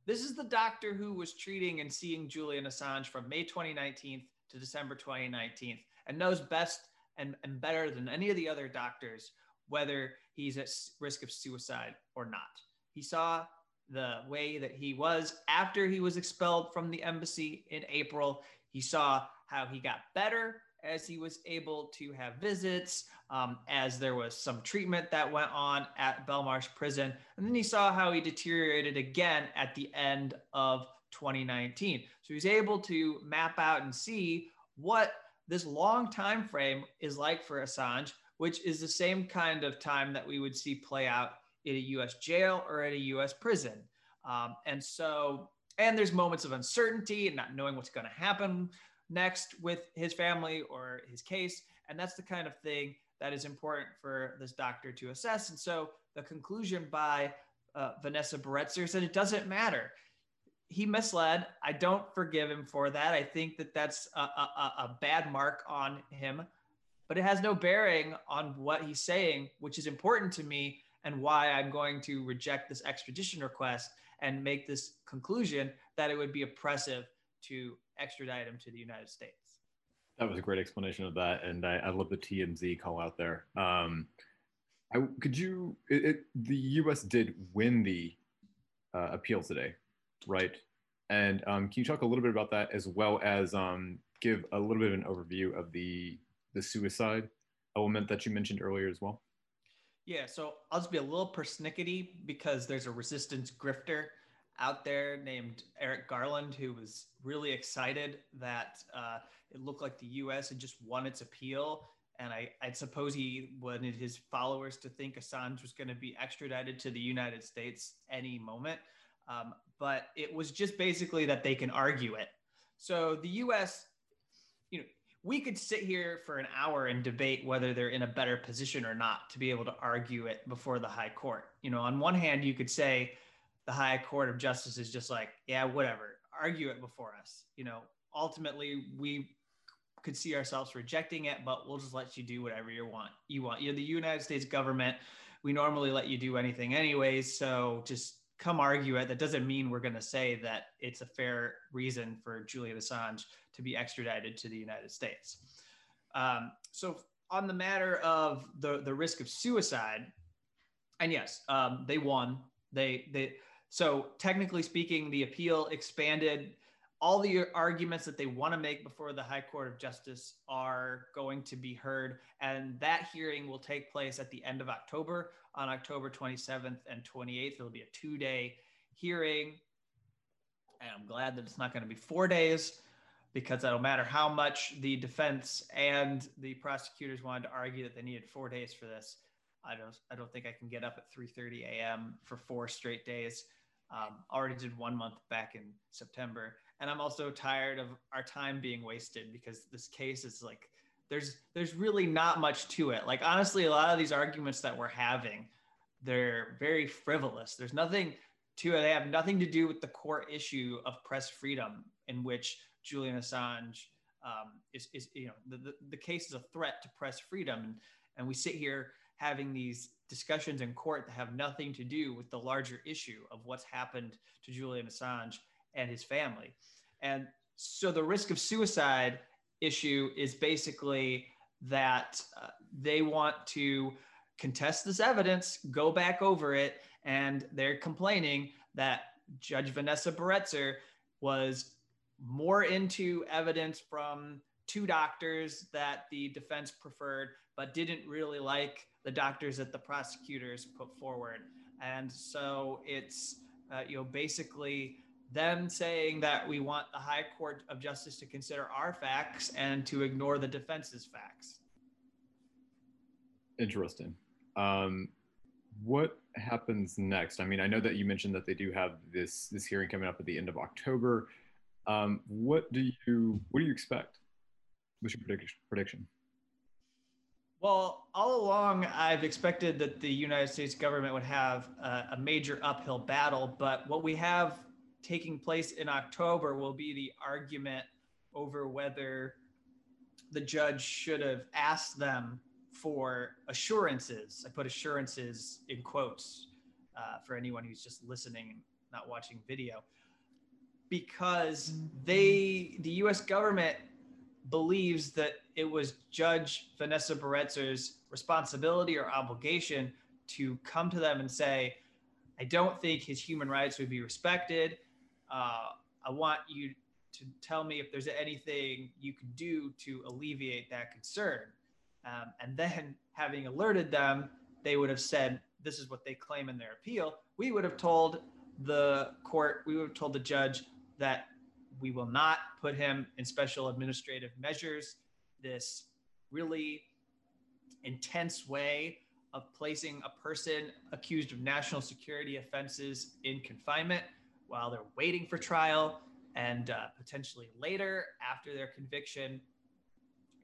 This is the doctor who was treating and seeing Julian Assange from May 2019 to December 2019 and knows best and, and better than any of the other doctors whether he's at risk of suicide or not. He saw the way that he was after he was expelled from the embassy in April. He saw how he got better as he was able to have visits, um, as there was some treatment that went on at Belmarsh prison. And then he saw how he deteriorated again at the end of 2019. So he's able to map out and see what this long time frame is like for Assange, which is the same kind of time that we would see play out in a US jail or at a US prison. Um, and so, and there's moments of uncertainty and not knowing what's going to happen next with his family or his case. And that's the kind of thing that is important for this doctor to assess. And so the conclusion by uh, Vanessa Baraitser said it doesn't matter. He misled. I don't forgive him for that. I think that that's a, a, a bad mark on him, but it has no bearing on what he's saying, which is important to me and why I'm going to reject this extradition request and make this conclusion that it would be oppressive to extradite him to the United States. That was a great explanation of that, and I, I love the TMZ call out there. Um, I, could you? It, it, the U.S. did win the uh, appeal today, right? And um, can you talk a little bit about that as well as um, give a little bit of an overview of the the suicide element that you mentioned earlier as well? Yeah, so I'll just be a little persnickety because there's a resistance grifter out there named Eric Garland who was really excited that uh, it looked like the U.S. had just won its appeal. And I, I suppose he wanted his followers to think Assange was going to be extradited to the United States any moment. Um, but it was just basically that they can argue it. So the U.S., you know, we could sit here for an hour and debate whether they're in a better position or not to be able to argue it before the high court. You know, on one hand, you could say, the high court of justice is just like, yeah, whatever, argue it before us. You know, ultimately we could see ourselves rejecting it, but we'll just let you do whatever you want. You want. You're the United States government. We normally let you do anything anyways. So just come argue it. That doesn't mean we're going to say that it's a fair reason for Julian Assange to be extradited to the United States. Um, so on the matter of the, the risk of suicide, and yes, um, they won. They they so, technically speaking, the appeal expanded. All the arguments that they want to make before the High Court of Justice are going to be heard. And that hearing will take place at the end of October on October 27th and 28th. It'll be a two day hearing. And I'm glad that it's not going to be four days because that'll matter how much the defense and the prosecutors wanted to argue that they needed four days for this. I don't, I don't think I can get up at 3:30 a.m. for four straight days. Um, already did one month back in September, and I'm also tired of our time being wasted because this case is like there's there's really not much to it. Like honestly, a lot of these arguments that we're having, they're very frivolous. There's nothing to it. They have nothing to do with the core issue of press freedom, in which Julian Assange um, is, is you know the, the, the case is a threat to press freedom, and and we sit here having these discussions in court that have nothing to do with the larger issue of what's happened to Julian Assange and his family. And so the risk of suicide issue is basically that uh, they want to contest this evidence, go back over it, and they're complaining that Judge Vanessa Baraitser was more into evidence from two doctors that the defense preferred, but didn't really like the doctors that the prosecutors put forward. And so it's, uh, you know, basically them saying that we want the High Court of Justice to consider our facts and to ignore the defense's facts. Interesting. Um, what happens next? I mean, I know that you mentioned that they do have this this hearing coming up at the end of October. Um, what do you what do you expect? What's your prediction? Well, all along, I've expected that the United States government would have a, a major uphill battle, but what we have taking place in October will be the argument over whether the judge should have asked them for assurances. I put assurances in quotes uh, for anyone who's just listening and not watching video, because they, the U.S. government, believes that it was Judge Vanessa Baraitser's responsibility or obligation to come to them and say, "I don't think his human rights would be respected. Uh, I want you to tell me if there's anything you could do to alleviate that concern." Um, and then, having alerted them, they would have said, This is what they claim in their appeal. We would have told the court, we would have told the judge that we will not put him in special administrative measures. This really intense way of placing a person accused of national security offenses in confinement while they're waiting for trial and uh, potentially later after their conviction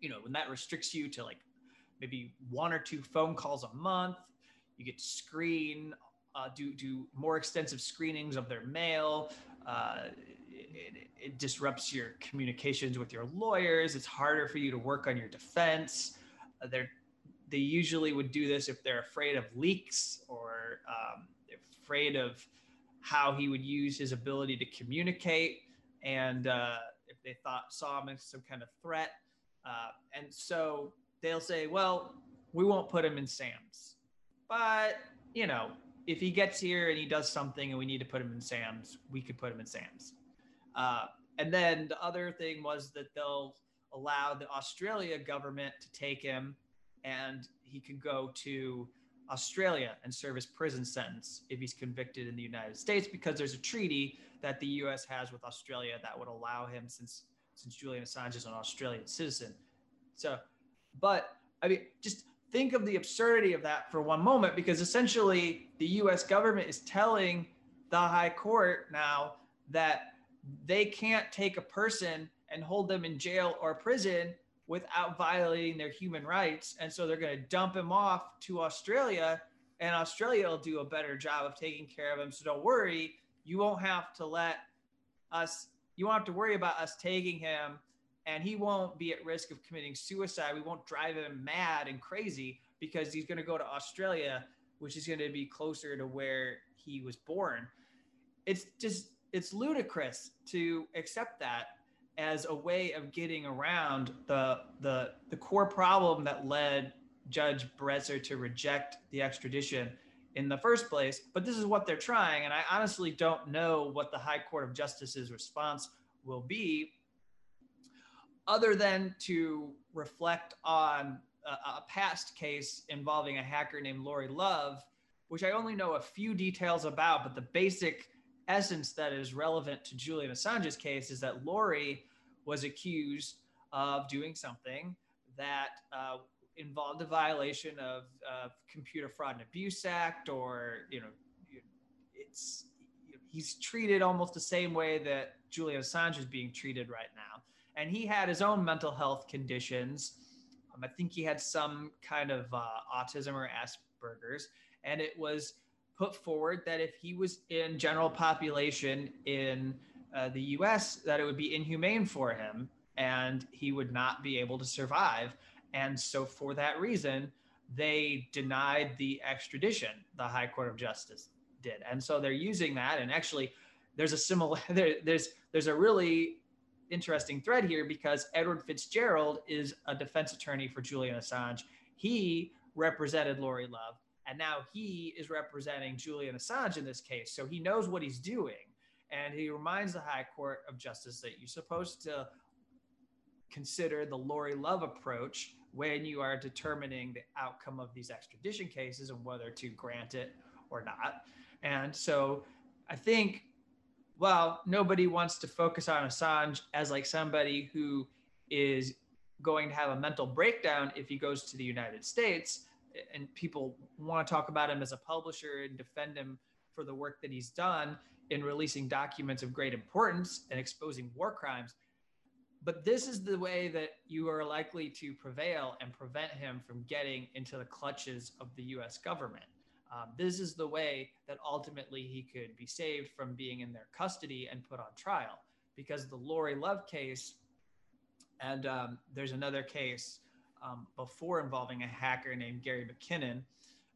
you know when that restricts you to like maybe one or two phone calls a month. You get to screen, uh, do do more extensive screenings of their mail. Uh, it, it, disrupts your communications with your lawyers. It's harder for you to work on your defense. Uh, they're they usually would do this if they're afraid of leaks or um, afraid of how he would use his ability to communicate, and uh, if they thought saw him as some kind of threat. Uh, and so they'll say, well, we won't put him in SAMs. But, you know, if he gets here and he does something and we need to put him in SAMs, we could put him in SAMs. Uh, and then the other thing was that they'll allow the Australia government to take him and he could go to Australia and serve his prison sentence if he's convicted in the United States because there's a treaty that the US has with Australia that would allow him since since Julian Assange is an Australian citizen. So but I mean, just think of the absurdity of that for one moment, because essentially the US government is telling the high court now that they can't take a person and hold them in jail or prison without violating their human rights. And so they're going to dump him off to Australia, and Australia will do a better job of taking care of him. So don't worry, you won't have to let us, you won't have to worry about us taking him and he won't be at risk of committing suicide. We won't drive him mad and crazy because he's going to go to Australia, which is going to be closer to where he was born. It's just, it's ludicrous to accept that as a way of getting around the, the, the core problem that led Judge Baraitser to reject the extradition in the first place. But this is what they're trying. And I honestly don't know what the High Court of Justice's response will be other than to reflect on a, a, past case involving a hacker named Lauri Love, which I only know a few details about, but the basic essence that is relevant to Julian Assange's case is that Lauri was accused of doing something that uh, involved a violation of Computer Fraud and Abuse Act, or you know, it's he's treated almost the same way that Julian Assange is being treated right now and he had his own mental health conditions. Um, I think he had some kind of uh, autism or Asperger's, and it was put forward that if he was in general population in uh, the U.S., that it would be inhumane for him, and he would not be able to survive. And so, for that reason, they denied the extradition. The High Court of Justice did, and so they're using that. And actually, there's a similar there, there's there's a really interesting thread here because Edward Fitzgerald is a defense attorney for Julian Assange. He represented Lauri Love, and now he is representing Julian Assange in this case. So he knows what he's doing. And he reminds the High Court of Justice that you're supposed to consider the Lauri Love approach when you are determining the outcome of these extradition cases and whether to grant it or not. And so I think, well, nobody wants to focus on Assange as like somebody who is going to have a mental breakdown if he goes to the United States. And people want to talk about him as a publisher and defend him for the work that he's done in releasing documents of great importance and exposing war crimes. But this is the way that you are likely to prevail and prevent him from getting into the clutches of the US government. Um, this is the way that ultimately he could be saved from being in their custody and put on trial. Because the Lauri Love case, and um, there's another case um, before involving a hacker named Gary McKinnon,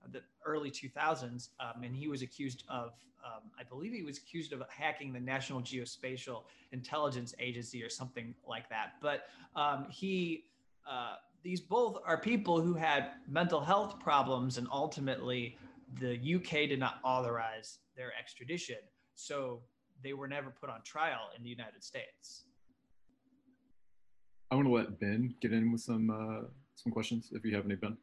uh, the early 2000s, um, and he was accused of, um, I believe he was accused of hacking the National Geospatial Intelligence Agency or something like that. But um, he, uh, these both are people who had mental health problems and ultimately the UK did not authorize their extradition. So they were never put on trial in the United States. I want to let Ben get in with some uh, some questions if you have any, Ben.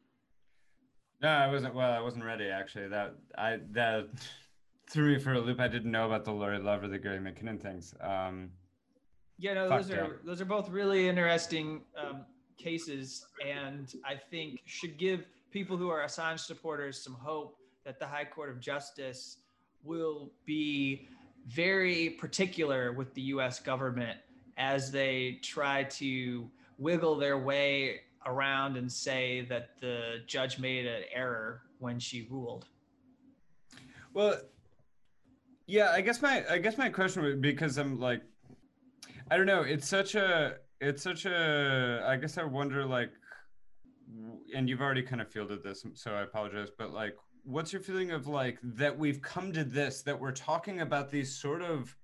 No, I wasn't. Well, I wasn't ready actually. That I that threw me for a loop. I didn't know about the Lauri Love or the Gary McKinnon things. Um, yeah, no, those are those are both really interesting um, cases, and I think should give people who are Assange supporters some hope that the High Court of Justice will be very particular with the US government as they try to wiggle their way around and say that the judge made an error when she ruled. Well, yeah, I guess my I guess my question would because I'm like I don't know, it's such a it's such a I guess I wonder like and you've already kind of fielded this so I apologize but like what's your feeling of like that we've come to this that we're talking about these sort of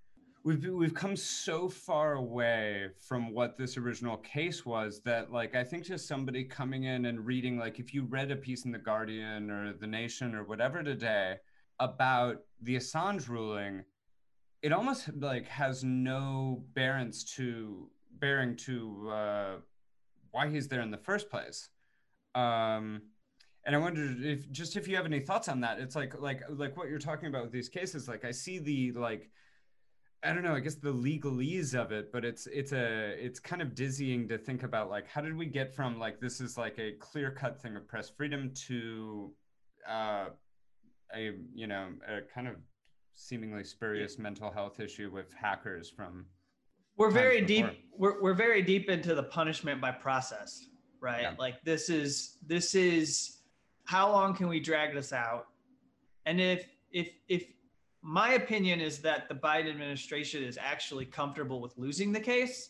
we've we've come so far away from what this original case was that like i think just somebody coming in and reading like if you read a piece in the guardian or the nation or whatever today about the assange ruling it almost like has no bearings to bearing to uh, why he's there in the first place um, and I wonder if just if you have any thoughts on that. It's like like like what you're talking about with these cases. Like I see the like I don't know, I guess the legalese of it, but it's it's a it's kind of dizzying to think about like how did we get from like this is like a clear cut thing of press freedom to uh a you know a kind of seemingly spurious mental health issue with hackers from we're very deep we're, we're very deep into the punishment by process right yeah. like this is this is how long can we drag this out? And if if if my opinion is that the Biden administration is actually comfortable with losing the case,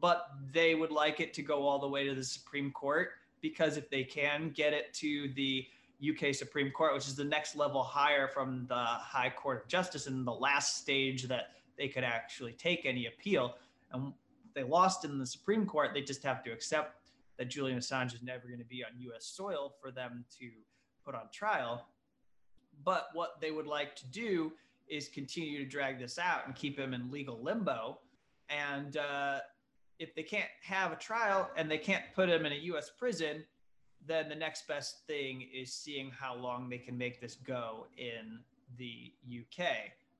but they would like it to go all the way to the Supreme Court because if they can get it to the UK Supreme Court, which is the next level higher from the High Court of Justice and the last stage that they could actually take any appeal. And they lost in the Supreme Court, they just have to accept that Julian Assange is never going to be on US soil for them to put on trial. But what they would like to do is continue to drag this out and keep him in legal limbo. And uh, if they can't have a trial and they can't put him in a US prison, then the next best thing is seeing how long they can make this go in the UK.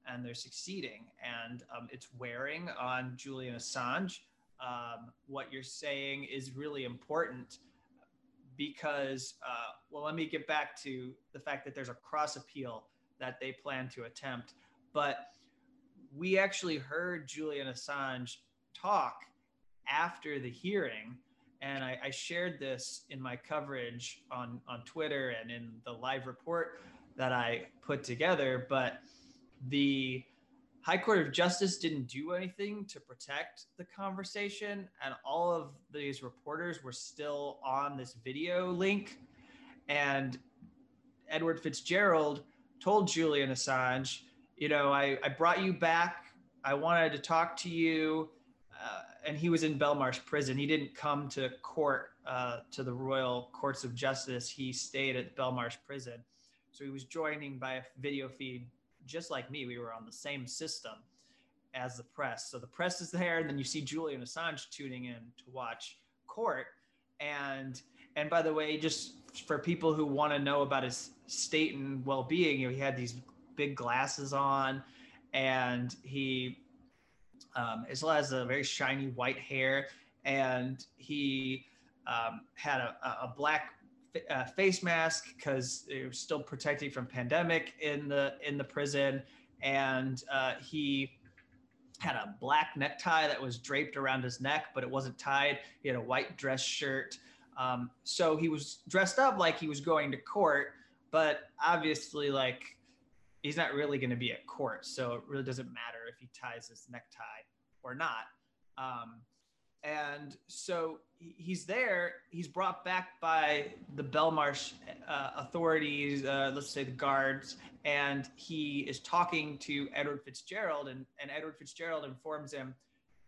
And they're succeeding. And um, it's wearing on Julian Assange um, what you're saying is really important because, uh, well, let me get back to the fact that there's a cross appeal that they plan to attempt. But we actually heard Julian Assange talk after the hearing. And I, I shared this in my coverage on, on Twitter and in the live report that I put together. But the High Court of Justice didn't do anything to protect the conversation, and all of these reporters were still on this video link. And Edward Fitzgerald told Julian Assange, you know, I, I brought you back. I wanted to talk to you. Uh, and he was in Belmarsh prison. He didn't come to court, uh, to the Royal Courts of Justice. He stayed at Belmarsh prison. So he was joining by a video feed just like me, we were on the same system. as the press. So the press is there, and then you see Julian Assange tuning in to watch court. And and by the way, just for people who want to know about his state and well-being, you know, he had these big glasses on, and he um, as well as a very shiny white hair, and he um, had a, a black uh, face mask because it was still protecting from pandemic in the in the prison, and uh, he had a black necktie that was draped around his neck, but it wasn't tied. He had a white dress shirt. Um, so he was dressed up like he was going to court, but obviously, like he's not really going to be at court. So it really doesn't matter if he ties his necktie or not. Um, and so he's there. He's brought back by the Belmarsh uh, authorities, uh, let's say the guards, and he is talking to Edward Fitzgerald, and, and Edward Fitzgerald informs him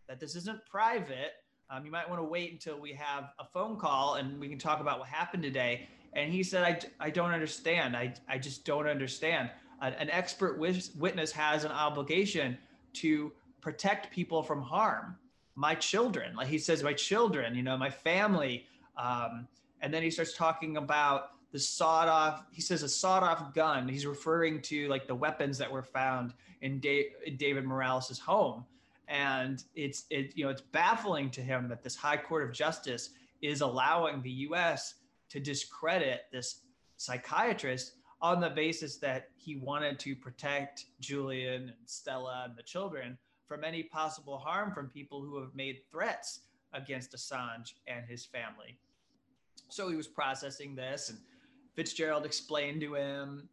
that this isn't private. Um, you might want to wait until we have a phone call and we can talk about what happened today. And he said, I, I don't understand. I, I just don't understand. An, expert witness has an obligation to protect people from harm my children. Like he says, my children, you know, my family. Um, and then he starts talking about the sawed off, he says a sawed off gun. He's referring to like the weapons that were found in, da- in David Morales's home. And it's, it, you know, it's baffling to him that this high court of justice is allowing the US to discredit this psychiatrist on the basis that he wanted to protect Julian and Stella and the children from any possible harm from people who have made threats against Assange and his family. So he was processing this, and Fitzgerald explained to him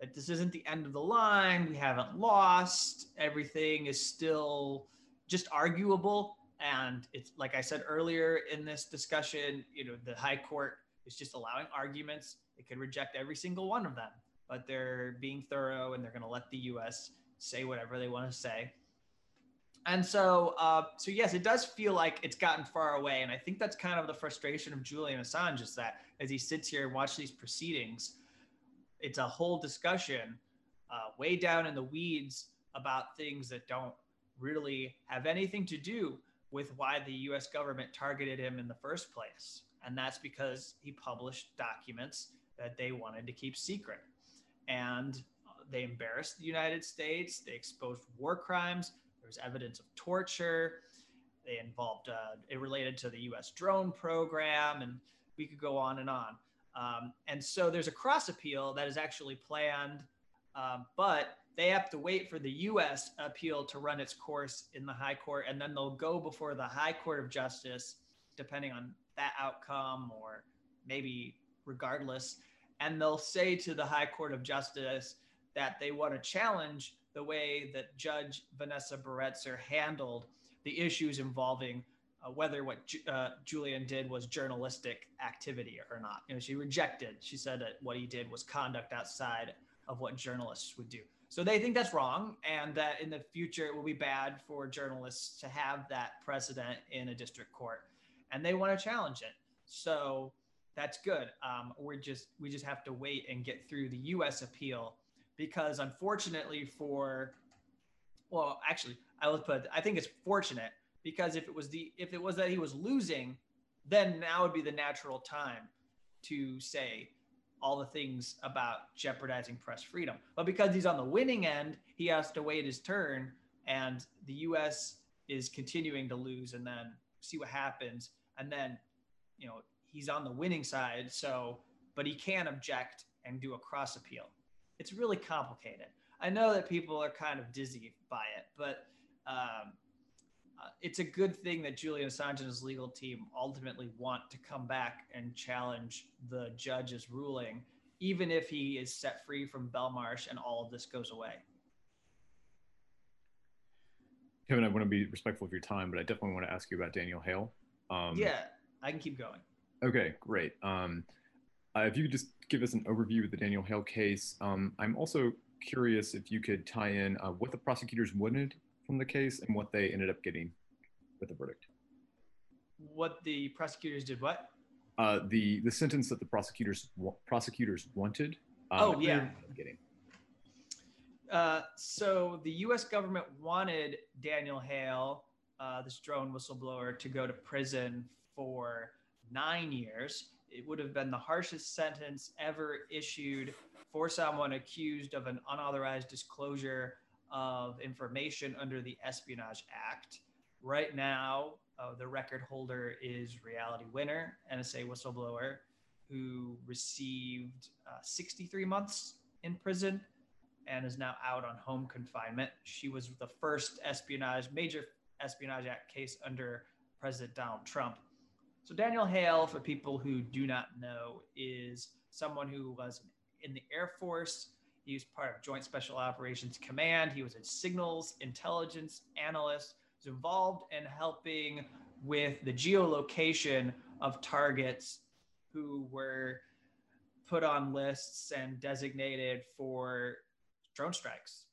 that this isn't the end of the line. We haven't lost. Everything is still just arguable. And it's like I said earlier in this discussion, you know, the High Court is just allowing arguments. It could reject every single one of them, but they're being thorough and they're going to let the US say whatever they want to say and so uh, so yes it does feel like it's gotten far away and i think that's kind of the frustration of julian assange is that as he sits here and watches these proceedings it's a whole discussion uh, way down in the weeds about things that don't really have anything to do with why the us government targeted him in the first place and that's because he published documents that they wanted to keep secret and they embarrassed the united states they exposed war crimes there was evidence of torture. They involved uh, it related to the U.S. drone program, and we could go on and on. Um, and so there's a cross appeal that is actually planned, um, but they have to wait for the U.S. appeal to run its course in the High Court, and then they'll go before the High Court of Justice, depending on that outcome, or maybe regardless. And they'll say to the High Court of Justice that they want to challenge the way that Judge Vanessa Baraitser handled the issues involving uh, whether what uh, Julian did was journalistic activity or not. You know, she rejected. She said that what he did was conduct outside of what journalists would do. So they think that's wrong, and that in the future it will be bad for journalists to have that precedent in a district court, and they want to challenge it. So that's good. Um, we're just we just have to wait and get through the U.S. appeal because unfortunately for well actually i would put i think it's fortunate because if it was the if it was that he was losing then now would be the natural time to say all the things about jeopardizing press freedom but because he's on the winning end he has to wait his turn and the us is continuing to lose and then see what happens and then you know he's on the winning side so but he can object and do a cross appeal it's really complicated. I know that people are kind of dizzy by it, but um, uh, it's a good thing that Julian Assange and his legal team ultimately want to come back and challenge the judge's ruling, even if he is set free from Belmarsh and all of this goes away. Kevin, I want to be respectful of your time, but I definitely want to ask you about Daniel Hale. Um, yeah, I can keep going. Okay, great. Um, uh, if you could just give us an overview of the Daniel Hale case. Um, I'm also curious if you could tie in uh, what the prosecutors wanted from the case and what they ended up getting with the verdict. What the prosecutors did what? Uh, the the sentence that the prosecutors prosecutors wanted. Um, oh yeah. Getting. Uh, so the U.S. government wanted Daniel Hale, uh, this drone whistleblower, to go to prison for nine years. It would have been the harshest sentence ever issued for someone accused of an unauthorized disclosure of information under the Espionage Act. Right now, uh, the record holder is Reality Winner, NSA whistleblower, who received uh, 63 months in prison and is now out on home confinement. She was the first espionage, major espionage act case under President Donald Trump. So Daniel Hale, for people who do not know, is someone who was in the Air Force. He was part of Joint Special Operations Command. He was a signals intelligence analyst. He was involved in helping with the geolocation of targets who were put on lists and designated for drone strikes.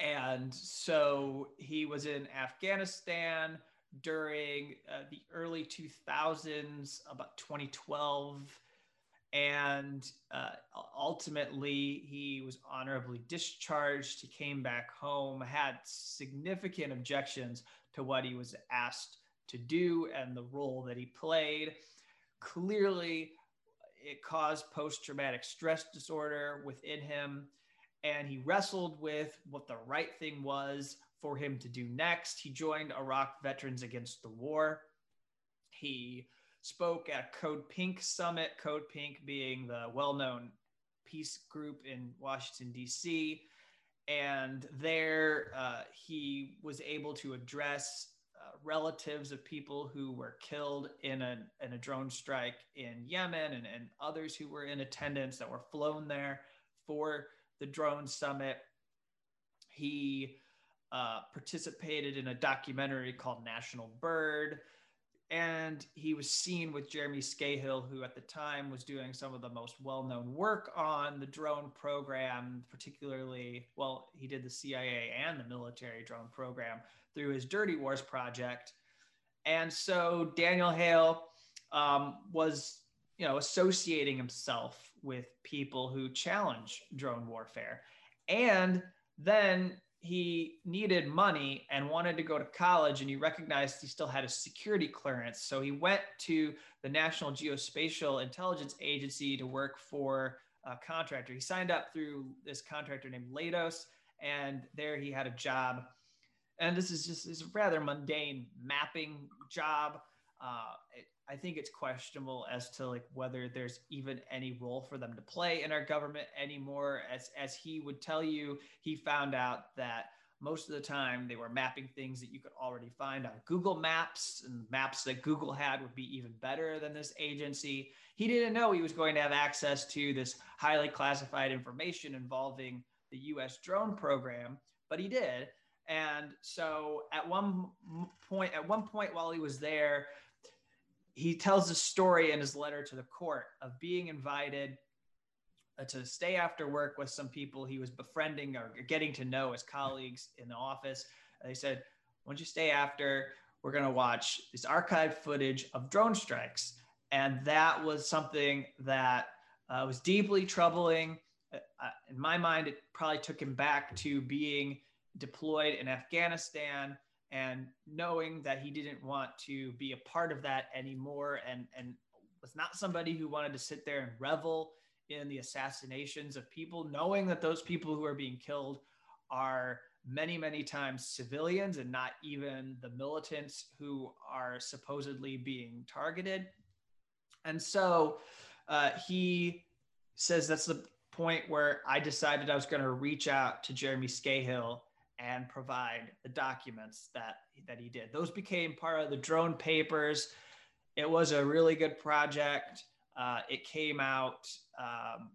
And so he was in Afghanistan during uh, the early 2000s, about 2012. And uh, ultimately, he was honorably discharged. He came back home, had significant objections to what he was asked to do and the role that he played. Clearly, it caused post traumatic stress disorder within him and he wrestled with what the right thing was for him to do next. He joined Iraq Veterans Against the War. He spoke at Code Pink Summit, Code Pink being the well known peace group in Washington, D.C. And there uh, he was able to address uh, relatives of people who were killed in a, in a drone strike in Yemen and, and others who were in attendance that were flown there for the drone summit. He uh, participated in a documentary called National Bird. And he was seen with Jeremy Scahill, who at the time was doing some of the most well known work on the drone program, particularly, well, he did the CIA and the military drone program through his Dirty Wars project. And so Daniel Hale um, was, you know, associating himself with people who challenge drone warfare. And then he needed money and wanted to go to college, and he recognized he still had a security clearance. So he went to the National Geospatial Intelligence Agency to work for a contractor. He signed up through this contractor named Leidos, and there he had a job. And this is just this rather mundane mapping job. Uh, it, I think it's questionable as to like whether there's even any role for them to play in our government anymore. As as he would tell you, he found out that most of the time they were mapping things that you could already find on Google Maps and maps that Google had would be even better than this agency. He didn't know he was going to have access to this highly classified information involving the US drone program, but he did. And so at one point at one point while he was there, he tells a story in his letter to the court of being invited uh, to stay after work with some people he was befriending or getting to know as colleagues in the office. They said, "Why don't you stay after? We're going to watch this archived footage of drone strikes." And that was something that uh, was deeply troubling. Uh, uh in my mind, it probably took him back to being deployed in Afghanistan and knowing that he didn't want to be a part of that anymore and and was not somebody who wanted to sit there and revel in the assassinations of people knowing that those people who are being killed are many many times civilians and not even the militants who are supposedly being targeted. And so uh, he says that's the point where i decided i was going to reach out to jeremy scahill and provide the documents that that he did. Those became part of the drone papers. It was a really good project. Uh, it came out um,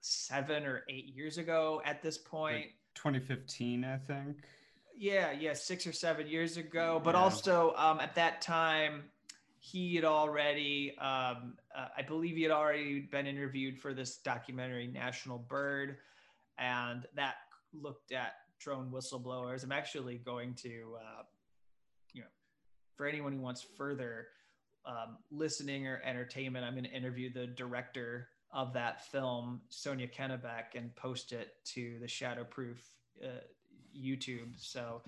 seven or eight years ago at this point. 2015, I think. Yeah, yeah, six or seven years ago. But yeah. also um, at that time, he had already, um, uh, I believe he had already been interviewed for this documentary, National Bird. And that looked at drone whistleblowers. I'm actually going to, uh, you know, for anyone who wants further um, listening or entertainment, I'm going to interview the director of that film, Sonia Kennebeck, and post it to the Shadowproof uh, YouTube. So,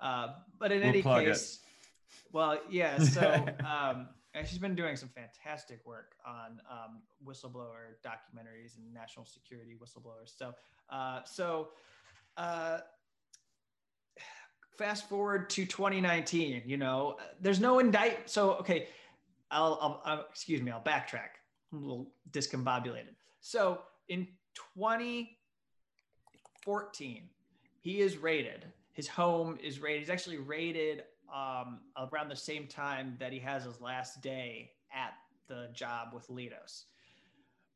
uh, but in We'll any plug it. case, well, yeah. So um, and she's been doing some fantastic work on um, whistleblower documentaries and national security whistleblowers. So, uh, so uh, fast forward to 2019. You know, there's no indict. So, okay, I'll, I'll, I'll excuse me. I'll backtrack. I'm a little discombobulated. So, in 2014, he is raided. His home is raided. He's actually raided um, around the same time that he has his last day at the job with Leidos.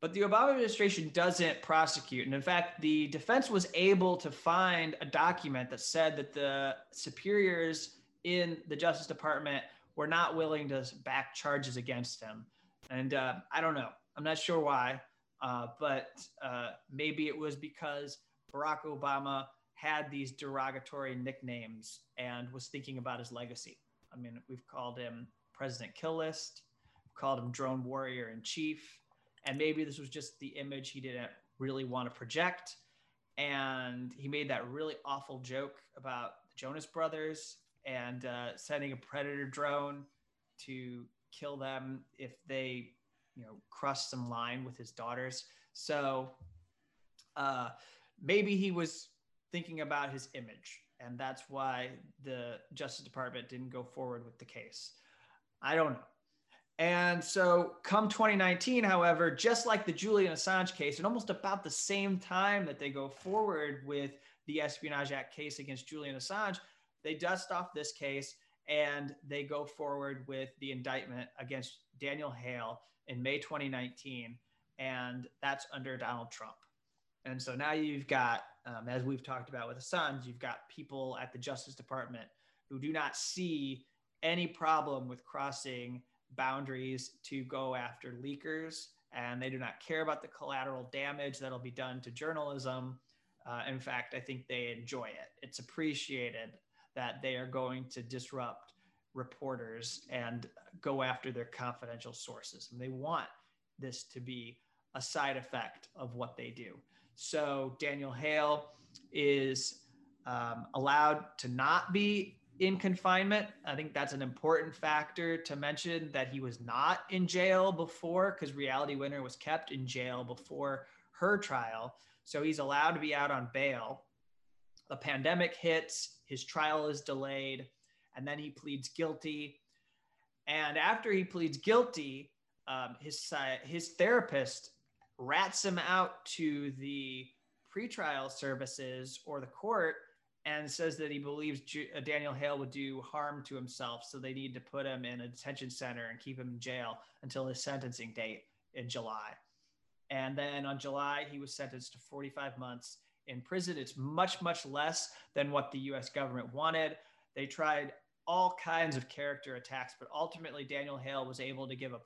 But the Obama administration doesn't prosecute. And in fact, the defense was able to find a document that said that the superiors in the Justice Department were not willing to back charges against him. And uh, I don't know. I'm not sure why. Uh, but uh, maybe it was because Barack Obama had these derogatory nicknames and was thinking about his legacy. I mean, we've called him President Kill List, called him Drone Warrior in Chief, and maybe this was just the image he didn't really want to project. And he made that really awful joke about the Jonas Brothers and uh, sending a predator drone to kill them if they, you know, crossed some line with his daughters. So uh, maybe he was thinking about his image, and that's why the Justice Department didn't go forward with the case. I don't know. And so, come 2019, however, just like the Julian Assange case, and almost about the same time that they go forward with the Espionage Act case against Julian Assange, they dust off this case and they go forward with the indictment against Daniel Hale in May 2019. And that's under Donald Trump. And so now you've got, um, as we've talked about with Assange, you've got people at the Justice Department who do not see any problem with crossing boundaries to go after leakers, and they do not care about the collateral damage that'll be done to journalism. Uh, in fact, I think they enjoy it. It's appreciated that they are going to disrupt reporters and go after their confidential sources. And they want this to be a side effect of what they do. So Daniel Hale is um, allowed to not be in confinement. I think that's an important factor to mention that he was not in jail before because Reality Winner was kept in jail before her trial. So he's allowed to be out on bail. The pandemic hits, his trial is delayed, and then he pleads guilty. And after he pleads guilty, um, his, uh, his therapist rats him out to the pretrial services or the court and says that he believes uh, Daniel Hale would do harm to himself. So they need to put him in a detention center and keep him in jail until his sentencing date in July. And then on July, he was sentenced to 45 months in prison. It's much, much less than what the US government wanted. They tried all kinds of character attacks, but ultimately, Daniel Hale was able to give a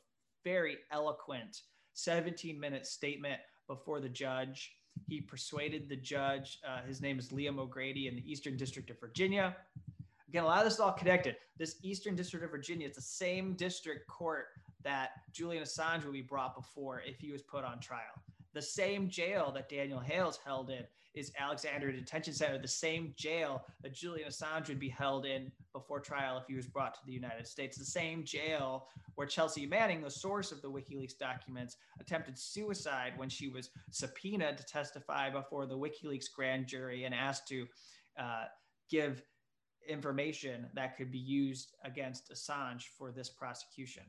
very eloquent 17 minute statement before the judge. He persuaded the judge. Uh, his name is Liam O'Grady in the Eastern District of Virginia. Again, a lot of this is all connected. This Eastern District of Virginia, it's the same district court that Julian Assange would be brought before if he was put on trial. The same jail that Daniel Hale's held in is Alexandria Detention Center, the same jail that Julian Assange would be held in before trial if he was brought to the United States, the same jail where Chelsea Manning, the source of the WikiLeaks documents, attempted suicide when she was subpoenaed to testify before the WikiLeaks grand jury and asked to uh, give information that could be used against Assange for this prosecution.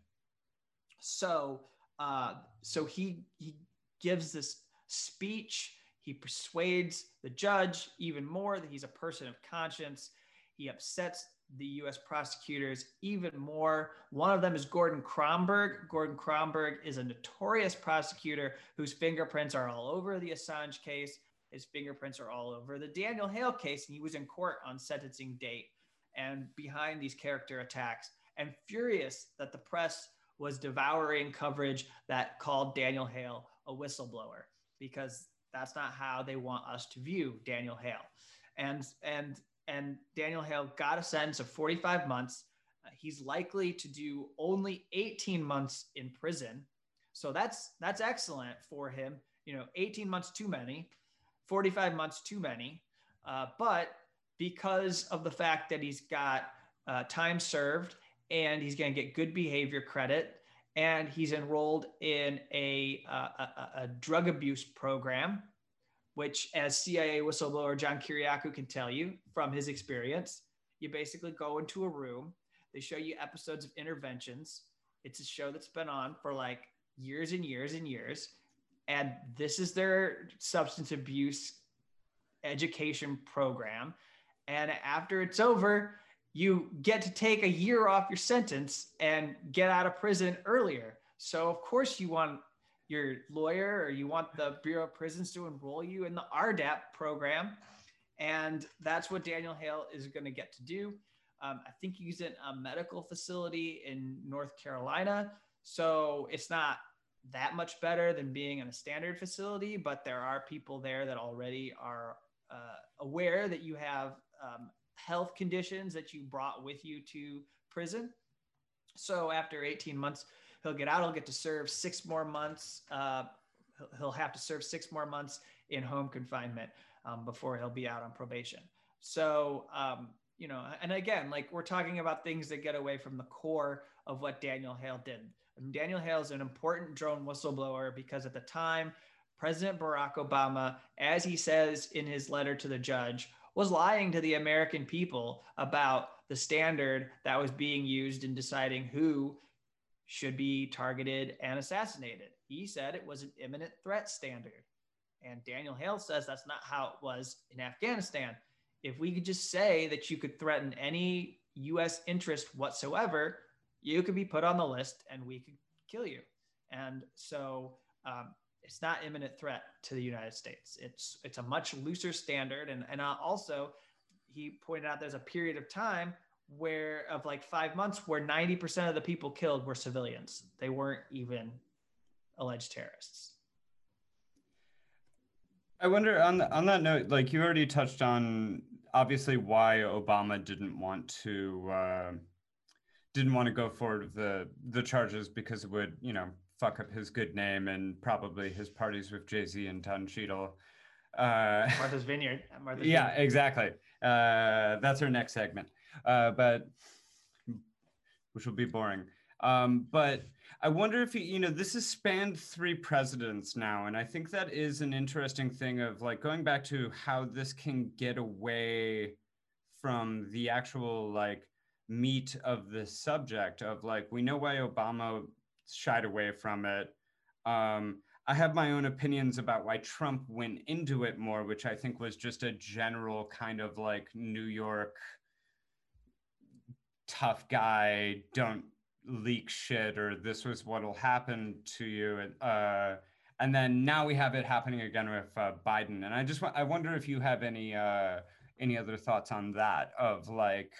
So, uh, so he he gives this speech. He persuades the judge even more that he's a person of conscience. He upsets the U.S. prosecutors even more. One of them is Gordon Kromberg. Gordon Kromberg is a notorious prosecutor whose fingerprints are all over the Assange case. His fingerprints are all over the Daniel Hale case, and he was in court on sentencing date and behind these character attacks and furious that the press was devouring coverage that called Daniel Hale a whistleblower because that's not how they want us to view Daniel Hale. And and and Daniel Hale got a sentence of 45 months. Uh, he's likely to do only 18 months in prison. So that's that's excellent for him. You know, 18 months too many, 45 months too many. Uh, but because of the fact that he's got uh, time served and he's going to get good behavior credit and he's enrolled in a, a, a, drug abuse program, which, as CIA whistleblower John Kiriakou can tell you from his experience, you basically go into a room, they show you episodes of interventions. It's a show that's been on for like years and years and years. And this is their substance abuse education program. And after it's over, you get to take a year off your sentence and get out of prison earlier. So, of course, you want your lawyer or you want the Bureau of Prisons to enroll you in the RDAP program. And that's what Daniel Hale is going to get to do. Um, I think he's in a medical facility in North Carolina. So it's not that much better than being in a standard facility, but there are people there that already are uh, aware that you have um, health conditions that you brought with you to prison. So after 18 months, he'll get out. He'll get to serve six more months. Uh, he'll have to serve six more months in home confinement um, before he'll be out on probation. So, um, you know, and again, like we're talking about things that get away from the core of what Daniel Hale did. And Daniel Hale is an important drone whistleblower because at the time, President Barack Obama, as he says in his letter to the judge, was lying to the American people about the standard that was being used in deciding who should be targeted and assassinated. He said it was an imminent threat standard. And Daniel Hale says that's not how it was in Afghanistan. If we could just say that you could threaten any US interest whatsoever, you could be put on the list and we could kill you. And so um, it's not imminent threat to the United States. It's it's a much looser standard, and and uh, also he pointed out there's a period of time where of like five months where 90% of the people killed were civilians. They weren't even alleged terrorists. I wonder on the, on that note, like you already touched on, obviously why Obama didn't want to uh, didn't want to go forward with the the charges because it would you know fuck up his good name and probably his parties with Jay Z and Don Cheadle. Uh, Martha's Vineyard. Martha's yeah, Vineyard. exactly. Uh, that's our next segment, uh, but which will be boring. Um, but I wonder if you know this has spanned three presidents now, and I think that is an interesting thing of like going back to how this can get away from the actual like meat of the subject of like we know why Obama shied away from it. Um, I have my own opinions about why Trump went into it more, which I think was just a general kind of like New York tough guy, don't leak shit, or this was what'll happen to you. Uh, and then now we have it happening again with uh, Biden. And I just I wonder if you have any uh, any other thoughts on that of like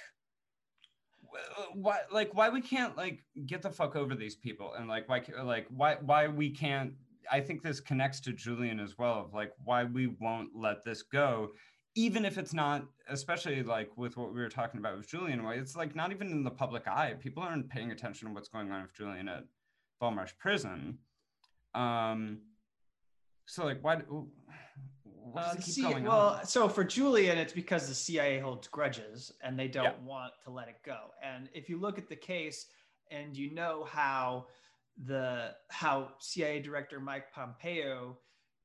why like why we can't like get the fuck over these people and like why like why why we can't i think this connects to julian as well of like why we won't let this go even if it's not especially like with what we were talking about with julian why it's like not even in the public eye. People aren't paying attention to what's going on with julian at belmarsh prison. Um so like why uh, well, so for Julian, it's because the CIA holds grudges and they don't yeah. want to let it go. And if you look at the case, and you know how the how CIA Director Mike Pompeo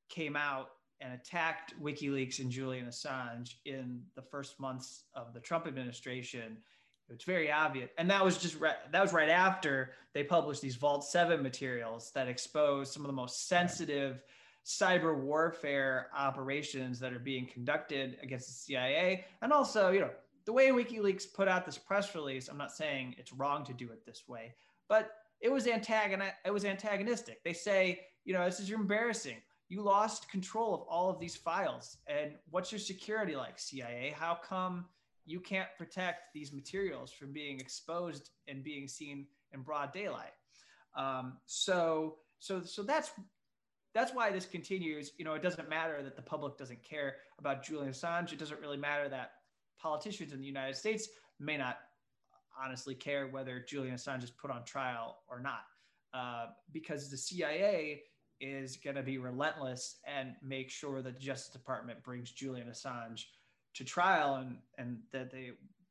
came out and attacked WikiLeaks and Julian Assange in the first months of the Trump administration, it's very obvious. And that was just right, that was right after they published these Vault 7 materials that exposed some of the most sensitive. Cyber warfare operations that are being conducted against the CIA. And also, you know, the way WikiLeaks put out this press release, I'm not saying it's wrong to do it this way, but it was antagon it was antagonistic. They say, you know, this is embarrassing. You lost control of all of these files. And what's your security like, CIA? How come you can't protect these materials from being exposed and being seen in broad daylight? Um, so, so, so that's that's why this continues. You know, it doesn't matter that the public doesn't care about Julian Assange. It doesn't really matter that politicians in the United States may not honestly care whether Julian Assange is put on trial or not. uh, because the CIA is going to be relentless and make sure that the Justice Department brings Julian Assange to trial and, and that they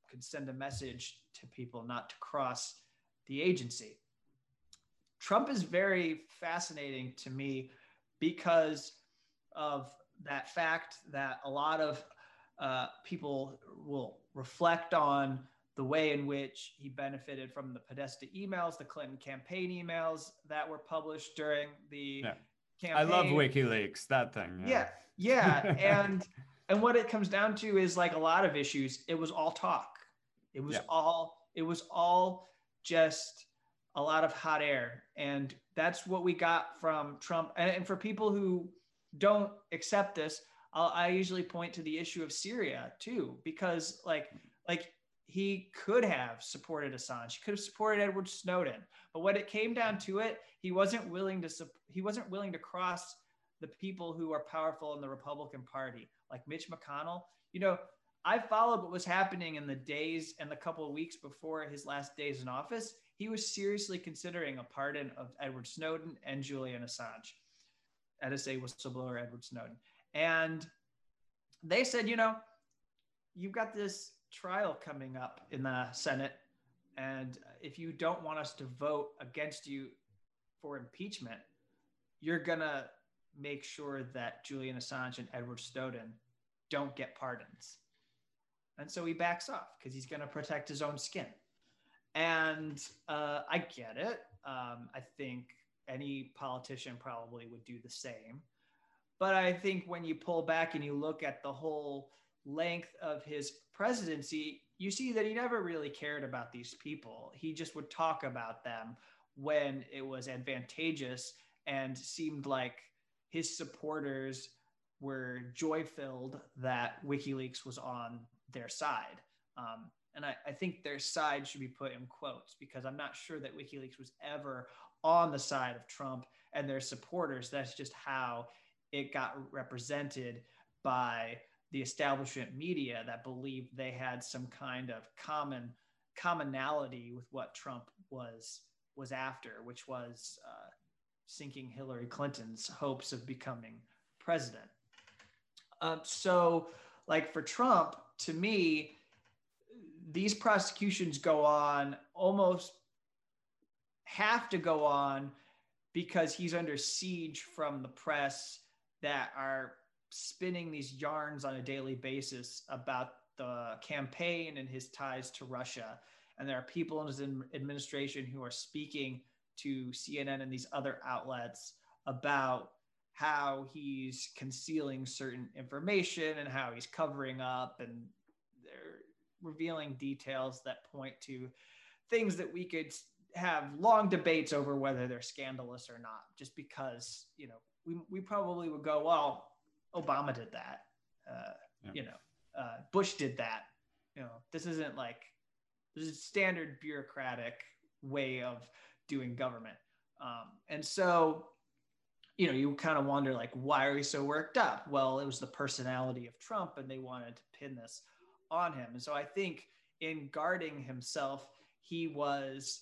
could send a message to people not to cross the agency. Trump is very fascinating to me because of that fact that a lot of uh, people will reflect on the way in which he benefited from the Podesta emails, the Clinton campaign emails that were published during the yeah. campaign. I love WikiLeaks, that thing. Yeah, yeah, yeah. and and what it comes down to is like a lot of issues. It was all talk. It was yeah. all. It was all just a lot of hot air, and that's what we got from Trump. And, and for people who don't accept this, I'll, I usually point to the issue of Syria too, because like like he could have supported Assange. He could have supported Edward Snowden. But when it came down to it, he wasn't willing to he wasn't willing to cross the people who are powerful in the Republican Party, like Mitch McConnell. You know, I followed what was happening in the days and the couple of weeks before his last days in office. He was seriously considering a pardon of Edward Snowden and Julian Assange, NSA whistleblower Edward Snowden. And they said, you know, you've got this trial coming up in the Senate. And if you don't want us to vote against you for impeachment, you're going to make sure that Julian Assange and Edward Snowden don't get pardons. And so he backs off because he's going to protect his own skin. And uh, I get it. Um, I think any politician probably would do the same. But I think when you pull back and you look at the whole length of his presidency, you see that he never really cared about these people. He just would talk about them when it was advantageous and seemed like his supporters were joy filled that WikiLeaks was on their side. Um, and I, I, think their side should be put in quotes because I'm not sure that WikiLeaks was ever on the side of Trump and their supporters. That's just how it got represented by the establishment media that believed they had some kind of common commonality with what Trump was was after, which was uh, sinking Hillary Clinton's hopes of becoming president. Um, so, like for Trump, to me, these prosecutions go on almost have to go on because he's under siege from the press that are spinning these yarns on a daily basis about the campaign and his ties to Russia. And there are people in his administration who are speaking to CNN and these other outlets about how he's concealing certain information and how he's covering up and revealing details that point to things that we could have long debates over whether they're scandalous or not just because you know we, we probably would go well Obama did that. Uh, yeah. You know, uh, Bush did that. You know, this isn't like this is standard bureaucratic way of doing government. Um, and so, you know, you kind of wonder like, why are we so worked up? Well, it was the personality of Trump, and they wanted to pin this on him. And so, I think in guarding himself, he was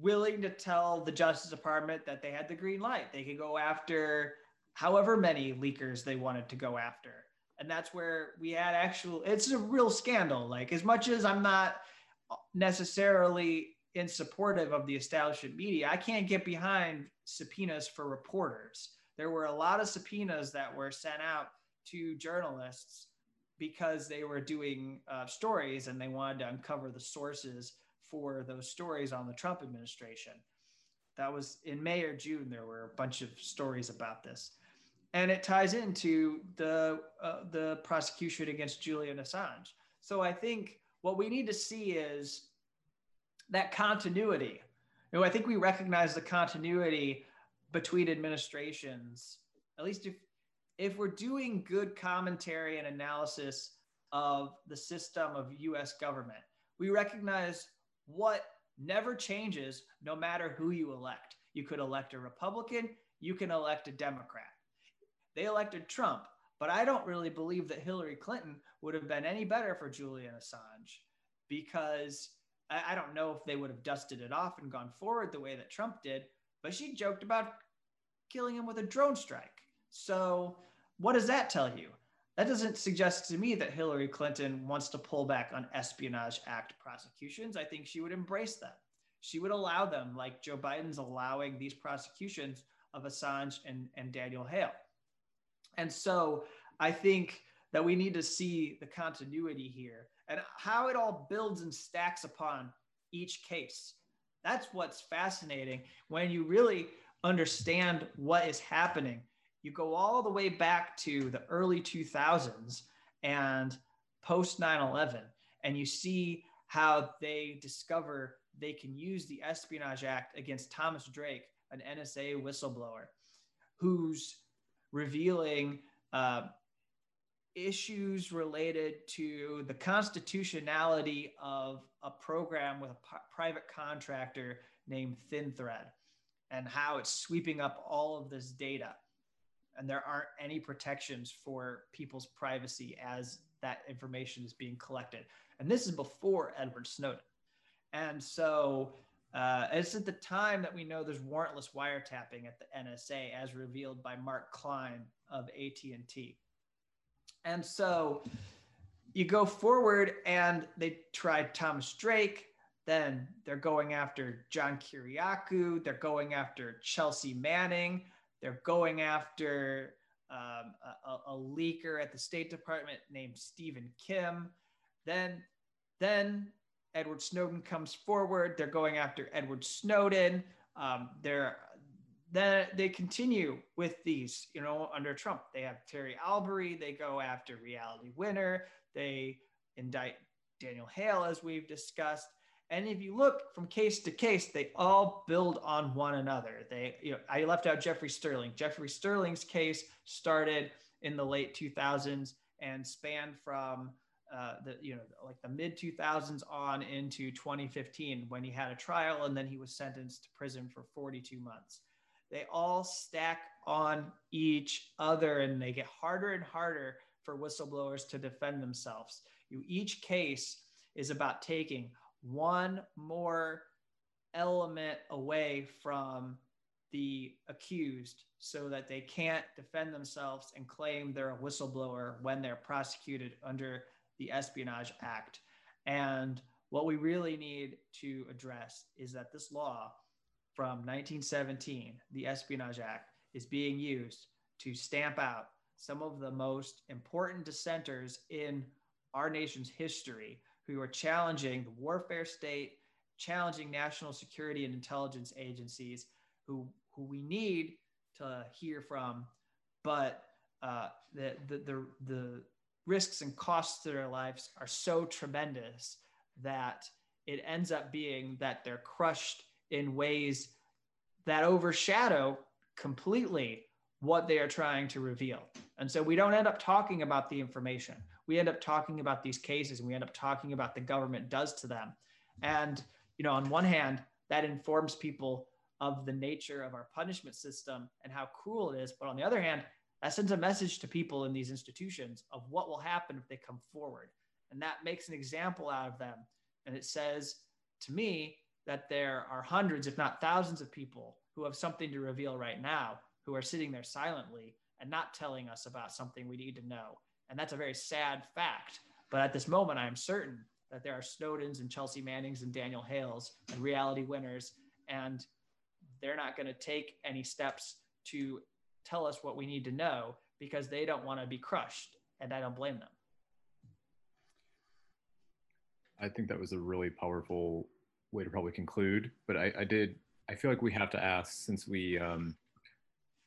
willing to tell the Justice Department that they had the green light. They could go after however many leakers they wanted to go after. And that's where we had actual, it's a real scandal. Like, as much as I'm not necessarily in supportive of the establishment media, I can't get behind subpoenas for reporters. There were a lot of subpoenas that were sent out to journalists because they were doing uh, stories and they wanted to uncover the sources for those stories on the Trump administration. That was in May or June, there were a bunch of stories about this and it ties into the uh, the prosecution against Julian Assange. So I think what we need to see is that continuity. You know, I think we recognize the continuity between administrations. At least if if we're doing good commentary and analysis of the system of U.S. government, we recognize what never changes no matter who you elect. You could elect a Republican, you can elect a Democrat they elected Trump, but I don't really believe that Hillary Clinton would have been any better for Julian Assange because I, don't know if they would have dusted it off and gone forward the way that Trump did, but she joked about killing him with a drone strike. So, what does that tell you? That doesn't suggest to me that Hillary Clinton wants to pull back on Espionage Act prosecutions. I think she would embrace them. She would allow them, like Joe Biden's allowing these prosecutions of Assange and, and Daniel Hale. And so I think that we need to see the continuity here and how it all builds and stacks upon each case. That's what's fascinating when you really understand what is happening. You go all the way back to the early 2000s and post 9 11, and you see how they discover they can use the Espionage Act against Thomas Drake, an NSA whistleblower, who's revealing uh, issues related to the constitutionality of a program with a p- private contractor named ThinThread and how it's sweeping up all of this data. And there aren't any protections for people's privacy as that information is being collected. And this is before Edward Snowden. And so uh, it's at the time that we know there's warrantless wiretapping at the NSA, as revealed by Mark Klein of AT&T. And so you go forward, and they tried Thomas Drake. Then they're going after John Kiriakou. They're going after Chelsea Manning. They're going after um, a, a, leaker at the State Department named Stephen Kim. Then, then Edward Snowden comes forward. They're going after Edward Snowden. Um, they're then they continue with these, you know, under Trump. They have Terry Albury. They go after Reality Winner. They indict Daniel Hale, as we've discussed. And if you look from case to case, they all build on one another. They, you know, I left out Jeffrey Sterling. Jeffrey Sterling's case started in the late 2000s and spanned from uh, the you know like the mid 2000s on into 2015 when he had a trial and then he was sentenced to prison for 42 months they all stack on each other and they get harder and harder for whistleblowers to defend themselves you each case is about taking one more element away from the accused so that they can't defend themselves and claim they're a whistleblower when they're prosecuted under the Espionage Act. And what we really need to address is that this law from 1917, the Espionage Act, is being used to stamp out some of the most important dissenters in our nation's history who are challenging the warfare state, challenging national security and intelligence agencies who, who we need to hear from. But uh, the, the, the, the, risks and costs to their lives are so tremendous that it ends up being that they're crushed in ways that overshadow completely what they are trying to reveal. And so we don't end up talking about the information. We end up talking about these cases and we end up talking about the government does to them. And you know, on one hand, that informs people of the nature of our punishment system and how cruel it is, but on the other hand, that sends a message to people in these institutions of what will happen if they come forward. And that makes an example out of them. And it says to me that there are hundreds, if not thousands, of people who have something to reveal right now who are sitting there silently and not telling us about something we need to know. And that's a very sad fact. But at this moment, I am certain that there are Snowdens and Chelsea Mannings and Daniel Hales and reality winners, and they're not going to take any steps to tell us what we need to know because they don't want to be crushed. And I don't blame them. I think that was a really powerful way to probably conclude. But I, I did, I feel like we have to ask since we, um,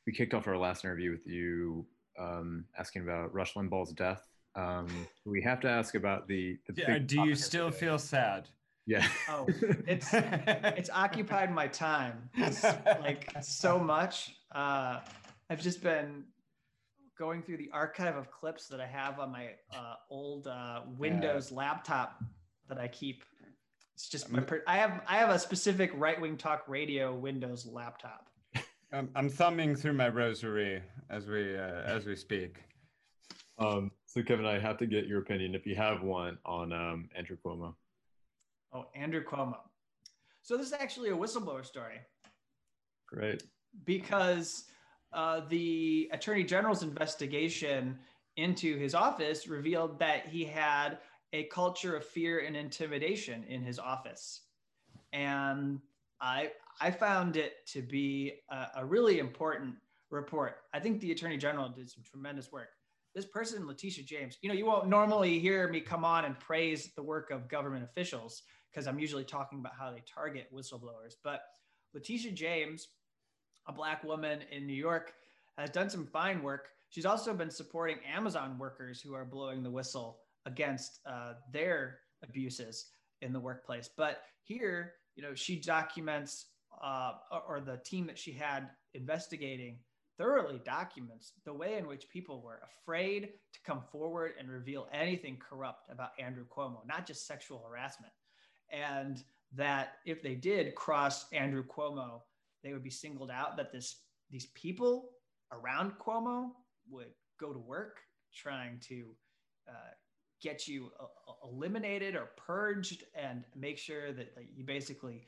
we kicked off our last interview with you um, asking about Rush Limbaugh's death. Um, we have to ask about the. the yeah, do you still feel sad? Yeah. Oh, it's it's occupied my time. It's like so much. Uh, I've just been going through the archive of clips that I have on my uh, old uh, Windows yeah. laptop that I keep. It's just my per- I have I have a specific right wing talk radio Windows laptop. I'm, I'm thumbing through my rosary as we uh, as we speak. Um, so Kevin, I have to get your opinion if you have one on um, Andrew Cuomo. Oh, Andrew Cuomo. So this is actually a whistleblower story Great. because uh, the attorney general's investigation into his office revealed that he had a culture of fear and intimidation in his office and i i found it to be a, a really important report i think the attorney general did some tremendous work this person letitia james you know you won't normally hear me come on and praise the work of government officials because i'm usually talking about how they target whistleblowers but letitia james a black woman in New York, has done some fine work. She's also been supporting Amazon workers who are blowing the whistle against uh, their abuses in the workplace. But here, you know, she documents, uh, or the team that she had investigating thoroughly documents the way in which people were afraid to come forward and reveal anything corrupt about Andrew Cuomo, not just sexual harassment. And that if they did cross Andrew Cuomo they would be singled out that this these people around Cuomo would go to work trying to uh, get you uh, eliminated or purged and make sure that you basically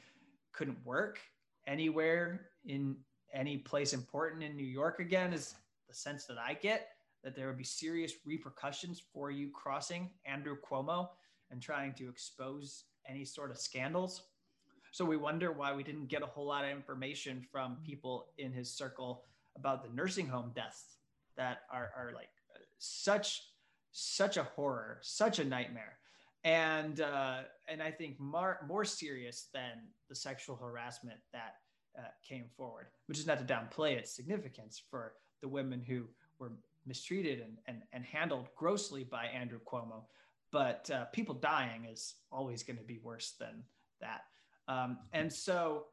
couldn't work anywhere in any place important in New York again is the sense that I get that there would be serious repercussions for you crossing Andrew Cuomo and trying to expose any sort of scandals. So we wonder why we didn't get a whole lot of information from people in his circle about the nursing home deaths that are, are like such such a horror, such a nightmare, and uh, and I think more more serious than the sexual harassment that uh, came forward, which is not to downplay its significance for the women who were mistreated and and, and handled grossly by Andrew Cuomo, but uh, people dying is always going to be worse than that. Um, and so,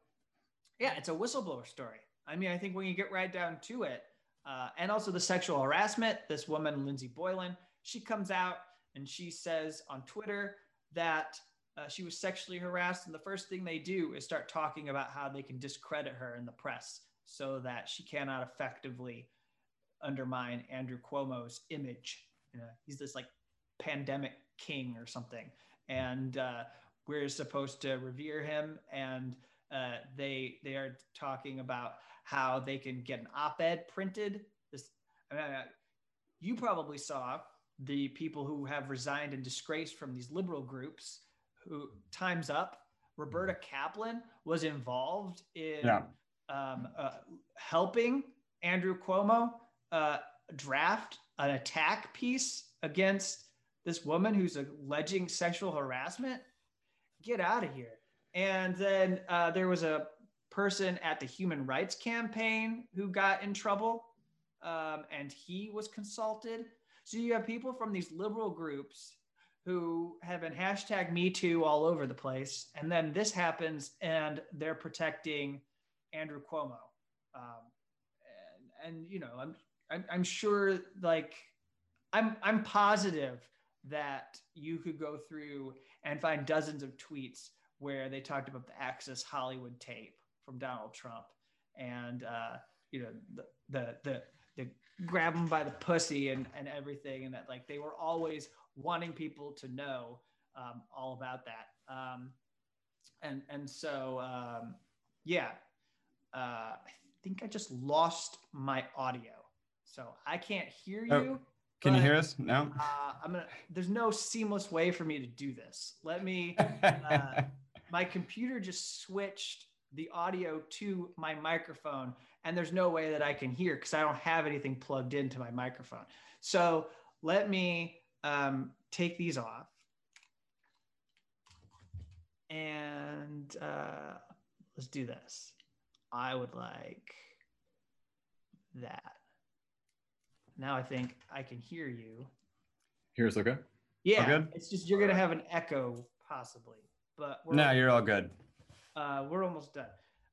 yeah, it's a whistleblower story. I mean, I think when you get right down to it, uh, and also the sexual harassment, this woman, Lindsey Boylan, she comes out and she says on Twitter that uh, she was sexually harassed. And the first thing they do is start talking about how they can discredit her in the press so that she cannot effectively undermine Andrew Cuomo's image. You know, he's this like pandemic king or something. And uh, we're supposed to revere him and uh, they they are talking about how they can get an op-ed printed this I mean, you probably saw the people who have resigned in disgrace from these liberal groups who times up roberta kaplan was involved in yeah. um, uh, helping andrew cuomo uh, draft an attack piece against this woman who's alleging sexual harassment get out of here. And then uh, there was a person at the Human Rights Campaign who got in trouble, um, and he was consulted. So you have people from these liberal groups who have been hashtag Me Too all over the place, and then this happens, and they're protecting Andrew Cuomo. Um, and, and you know, I'm, I'm I'm sure like I'm I'm positive that you could go through and find dozens of tweets where they talked about the Access Hollywood tape from Donald Trump and uh, you know the the the, the grab them by the pussy and, and everything and that like they were always wanting people to know um, all about that um, and and so um, yeah uh, I think I just lost my audio so I can't hear oh, you. Oh can but, you hear us now? Uh, I'm gonna. There's no seamless way for me to do this. Let me. Uh, my computer just switched the audio to my microphone, and there's no way that I can hear because I don't have anything plugged into my microphone. So let me um, take these off, and uh, let's do this. I would like that. Now I think I can hear you. Here's okay. Yeah, good? it's just you're gonna have an echo possibly, but no, you're all good. Uh, we're almost done.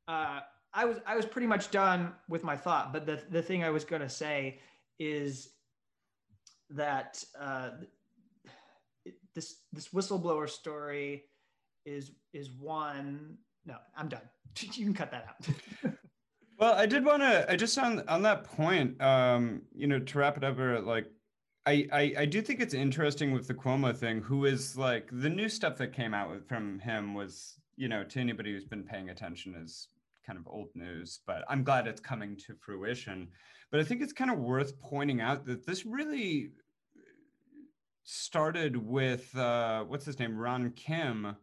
Uh, I was I was pretty much done with my thought, but the the thing I was gonna say is that uh, this this whistleblower story is is one. No, I'm done. you can cut that out. Well, I did want to. I just on on that point, um, you know, to wrap it up, or like, I, I, I do think it's interesting with the Cuomo thing, who is like the new stuff that came out with, from him was, you know, to anybody who's been paying attention is kind of old news, but I'm glad it's coming to fruition. But I think it's kind of worth pointing out that this really started with uh, what's his name, Ron Kim,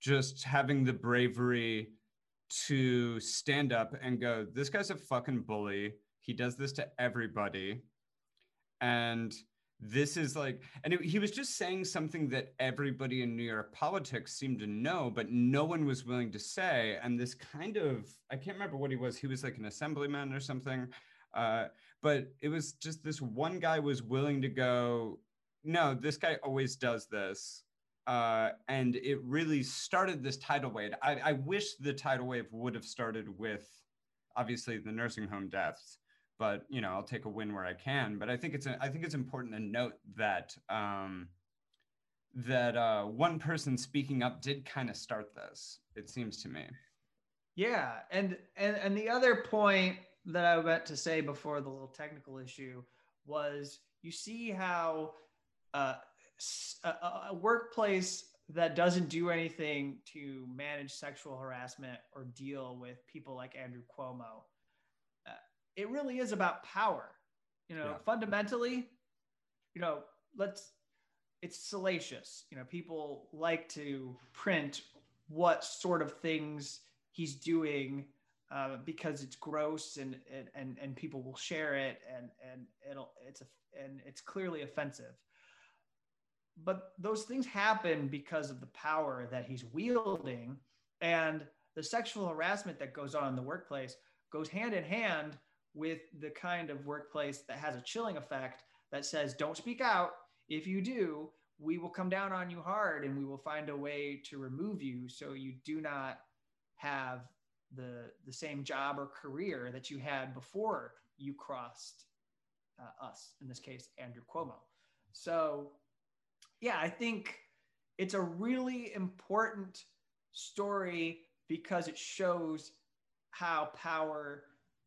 just having the bravery to stand up and go, "This guy's a fucking bully. He does this to everybody," and this is like and it, he was just saying something that everybody in new york politics seemed to know but no one was willing to say and this kind of i can't remember what he was he was like an assemblyman or something uh, but it was just this one guy was willing to go no this guy always does this uh, and it really started this tidal wave. I, I wish the tidal wave would have started with obviously the nursing home deaths but you know I'll take a win where I can. But I think it's I think it's important to note that um, that uh, one person speaking up did kind of start this. It seems to me. Yeah, and and and the other point that I meant to say before the little technical issue was you see how uh, a, a workplace that doesn't do anything to manage sexual harassment or deal with people like Andrew Cuomo it really is about power. You know, yeah. fundamentally, you know, let's it's salacious. You know, people like to print what sort of things he's doing uh, because it's gross and, and and and people will share it and and it'll it's a and it's clearly offensive. But those things happen because of the power that he's wielding and the sexual harassment that goes on in the workplace goes hand in hand with the kind of workplace that has a chilling effect that says, don't speak out. If you do, we will come down on you hard and we will find a way to remove you so you do not have the, the same job or career that you had before you crossed uh, us, in this case, Andrew Cuomo. So, yeah, I think it's a really important story because it shows how power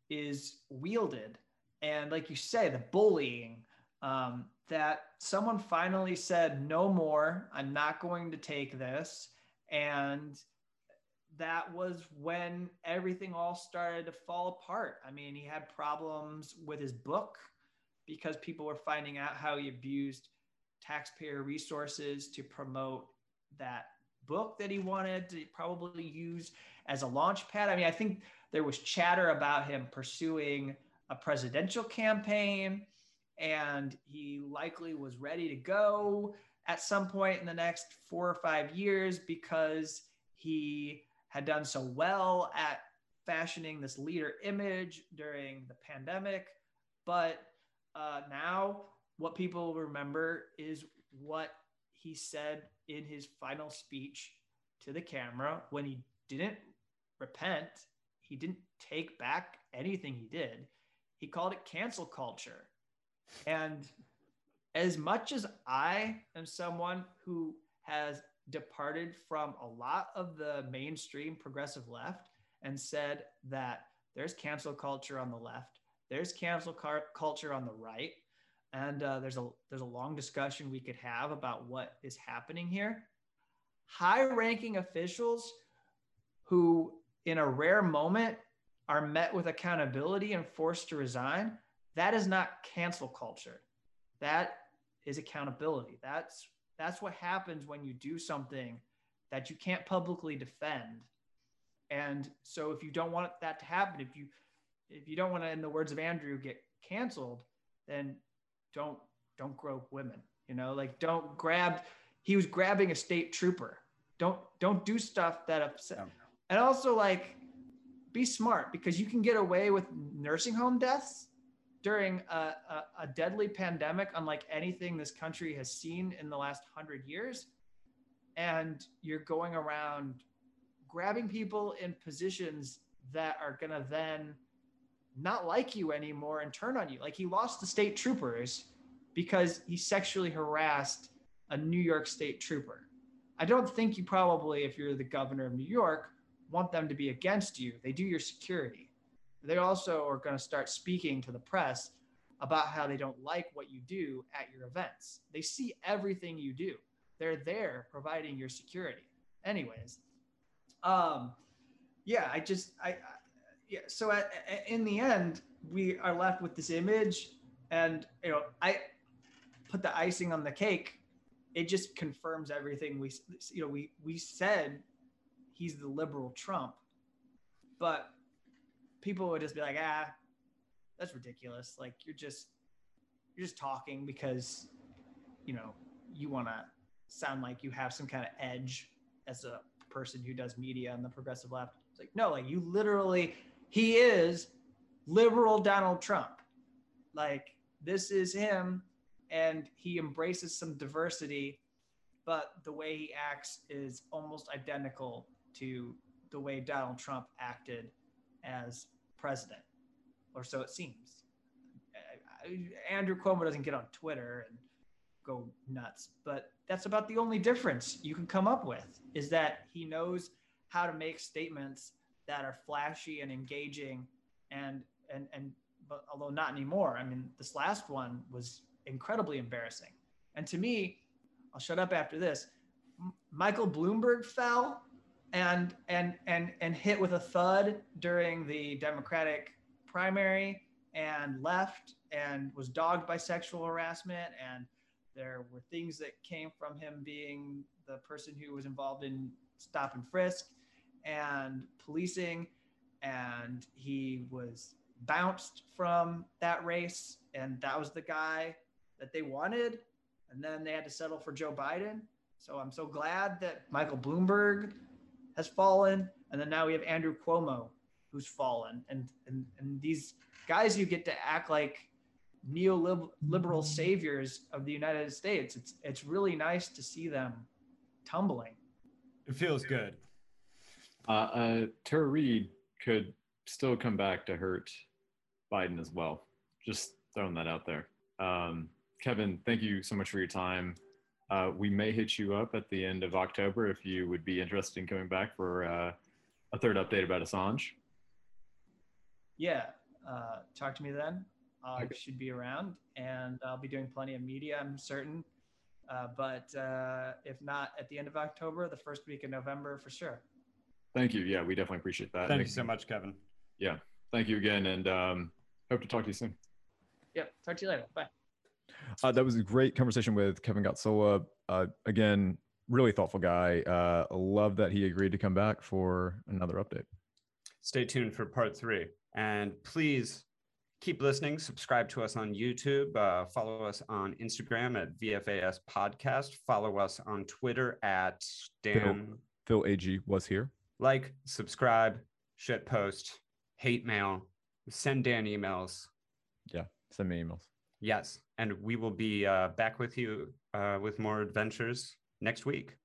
is wielded. And like you say, the bullying, um, that someone finally said, no more, I'm not going to take this. And that was when everything all started to fall apart. I mean, he had problems with his book because people were finding out how he abused taxpayer resources to promote that book that he wanted to probably use as a launch pad. I mean, I think there was chatter about him pursuing a presidential campaign, and he likely was ready to go at some point in the next four or five years because he had done so well at fashioning this leader image during the pandemic. But uh, now, what people remember is what he said in his final speech to the camera when he didn't repent he didn't take back anything he did. He called it cancel culture. And as much as I am someone who has departed from a lot of the mainstream progressive left and said that there's cancel culture on the left, there's cancel car- culture on the right, and uh, there's a there's a long discussion we could have about what is happening here. High-ranking officials who in a rare moment are met with accountability and forced to resign, that is not cancel culture. That is accountability. That's that's what happens when you do something that you can't publicly defend. And so if you don't want that to happen, if you if you don't want to, in the words of Andrew, get canceled, then don't don't grope women. You know, like don't grab. He was grabbing a state trooper. Don't don't do stuff that upset and also like be smart because you can get away with nursing home deaths during a, a, a, deadly pandemic unlike anything this country has seen in the last hundred years. And you're going around grabbing people in positions that are going to then not like you anymore and turn on you. Like he lost the state troopers because he sexually harassed a new york state trooper. I don't think you probably if you're the governor of new york want them to be against you. They do your security. They also are going to start speaking to the press about how they don't like what you do at your events. They see everything you do. They're there providing your security. Anyways, um, yeah, I just I, I yeah. So in the end, we are left with this image, and you know, I put the icing on the cake. It just confirms everything we you know we we said he's the liberal Trump, but people would just be like, ah, that's ridiculous. Like you're just you're just talking because you know you want to sound like you have some kind of edge as a person who does media on the progressive left. It's like no, like you literally he is liberal Donald Trump. Like this is him and he embraces some diversity but the way he acts is almost identical to the way Donald Trump acted as president or so it seems. Andrew Cuomo doesn't get on Twitter and go nuts, but that's about the only difference you can come up with is that he knows how to make statements that are flashy and engaging and and and but although not anymore. I mean, this last one was incredibly embarrassing. And to me, I'll shut up after this. Michael Bloomberg fell and and and and hit with a thud during the Democratic primary and left and was dogged by sexual harassment. And there were things that came from him being the person who was involved in stop and frisk and policing. And he was bounced from that race. And that was the guy that they wanted. And then they had to settle for Joe Biden. So I'm so glad that Michael Bloomberg has fallen and then now we have Andrew Cuomo who's fallen and and, and these guys who get to act like neoliberal saviors of the United States. It's it's really nice to see them tumbling. It feels good. Uh, uh, Tara Reade could still come back to hurt Biden as well. Just throwing that out there. Um, Kevin, thank you so much for your time. Uh, we may hit you up at the end of October if you would be interested in coming back for uh, a third update about Assange yeah, uh, talk to me then. I okay. should be around and I'll be doing plenty of media, I'm certain. Uh, but uh, if not at the end of October, the first week of November for sure. Thank you. Yeah, we definitely appreciate that. Thank you so much, Kevin. Yeah, thank you again, and um, hope to talk to you soon. Yep, talk to you later. Bye. Uh, that was a great conversation with Kevin Gosztola. Uh, again, really thoughtful guy. Uh, love that he agreed to come back for another update. Stay tuned for part three. And please keep listening. Subscribe to us on YouTube. Uh, follow us on Instagram at VFAS Podcast. Follow us on Twitter at Dan. Phil, Phil AG was here. Like, subscribe, shit post, hate mail, send Dan emails. Yeah, send me emails. Yes. And we will be uh, back with you uh, with more adventures next week.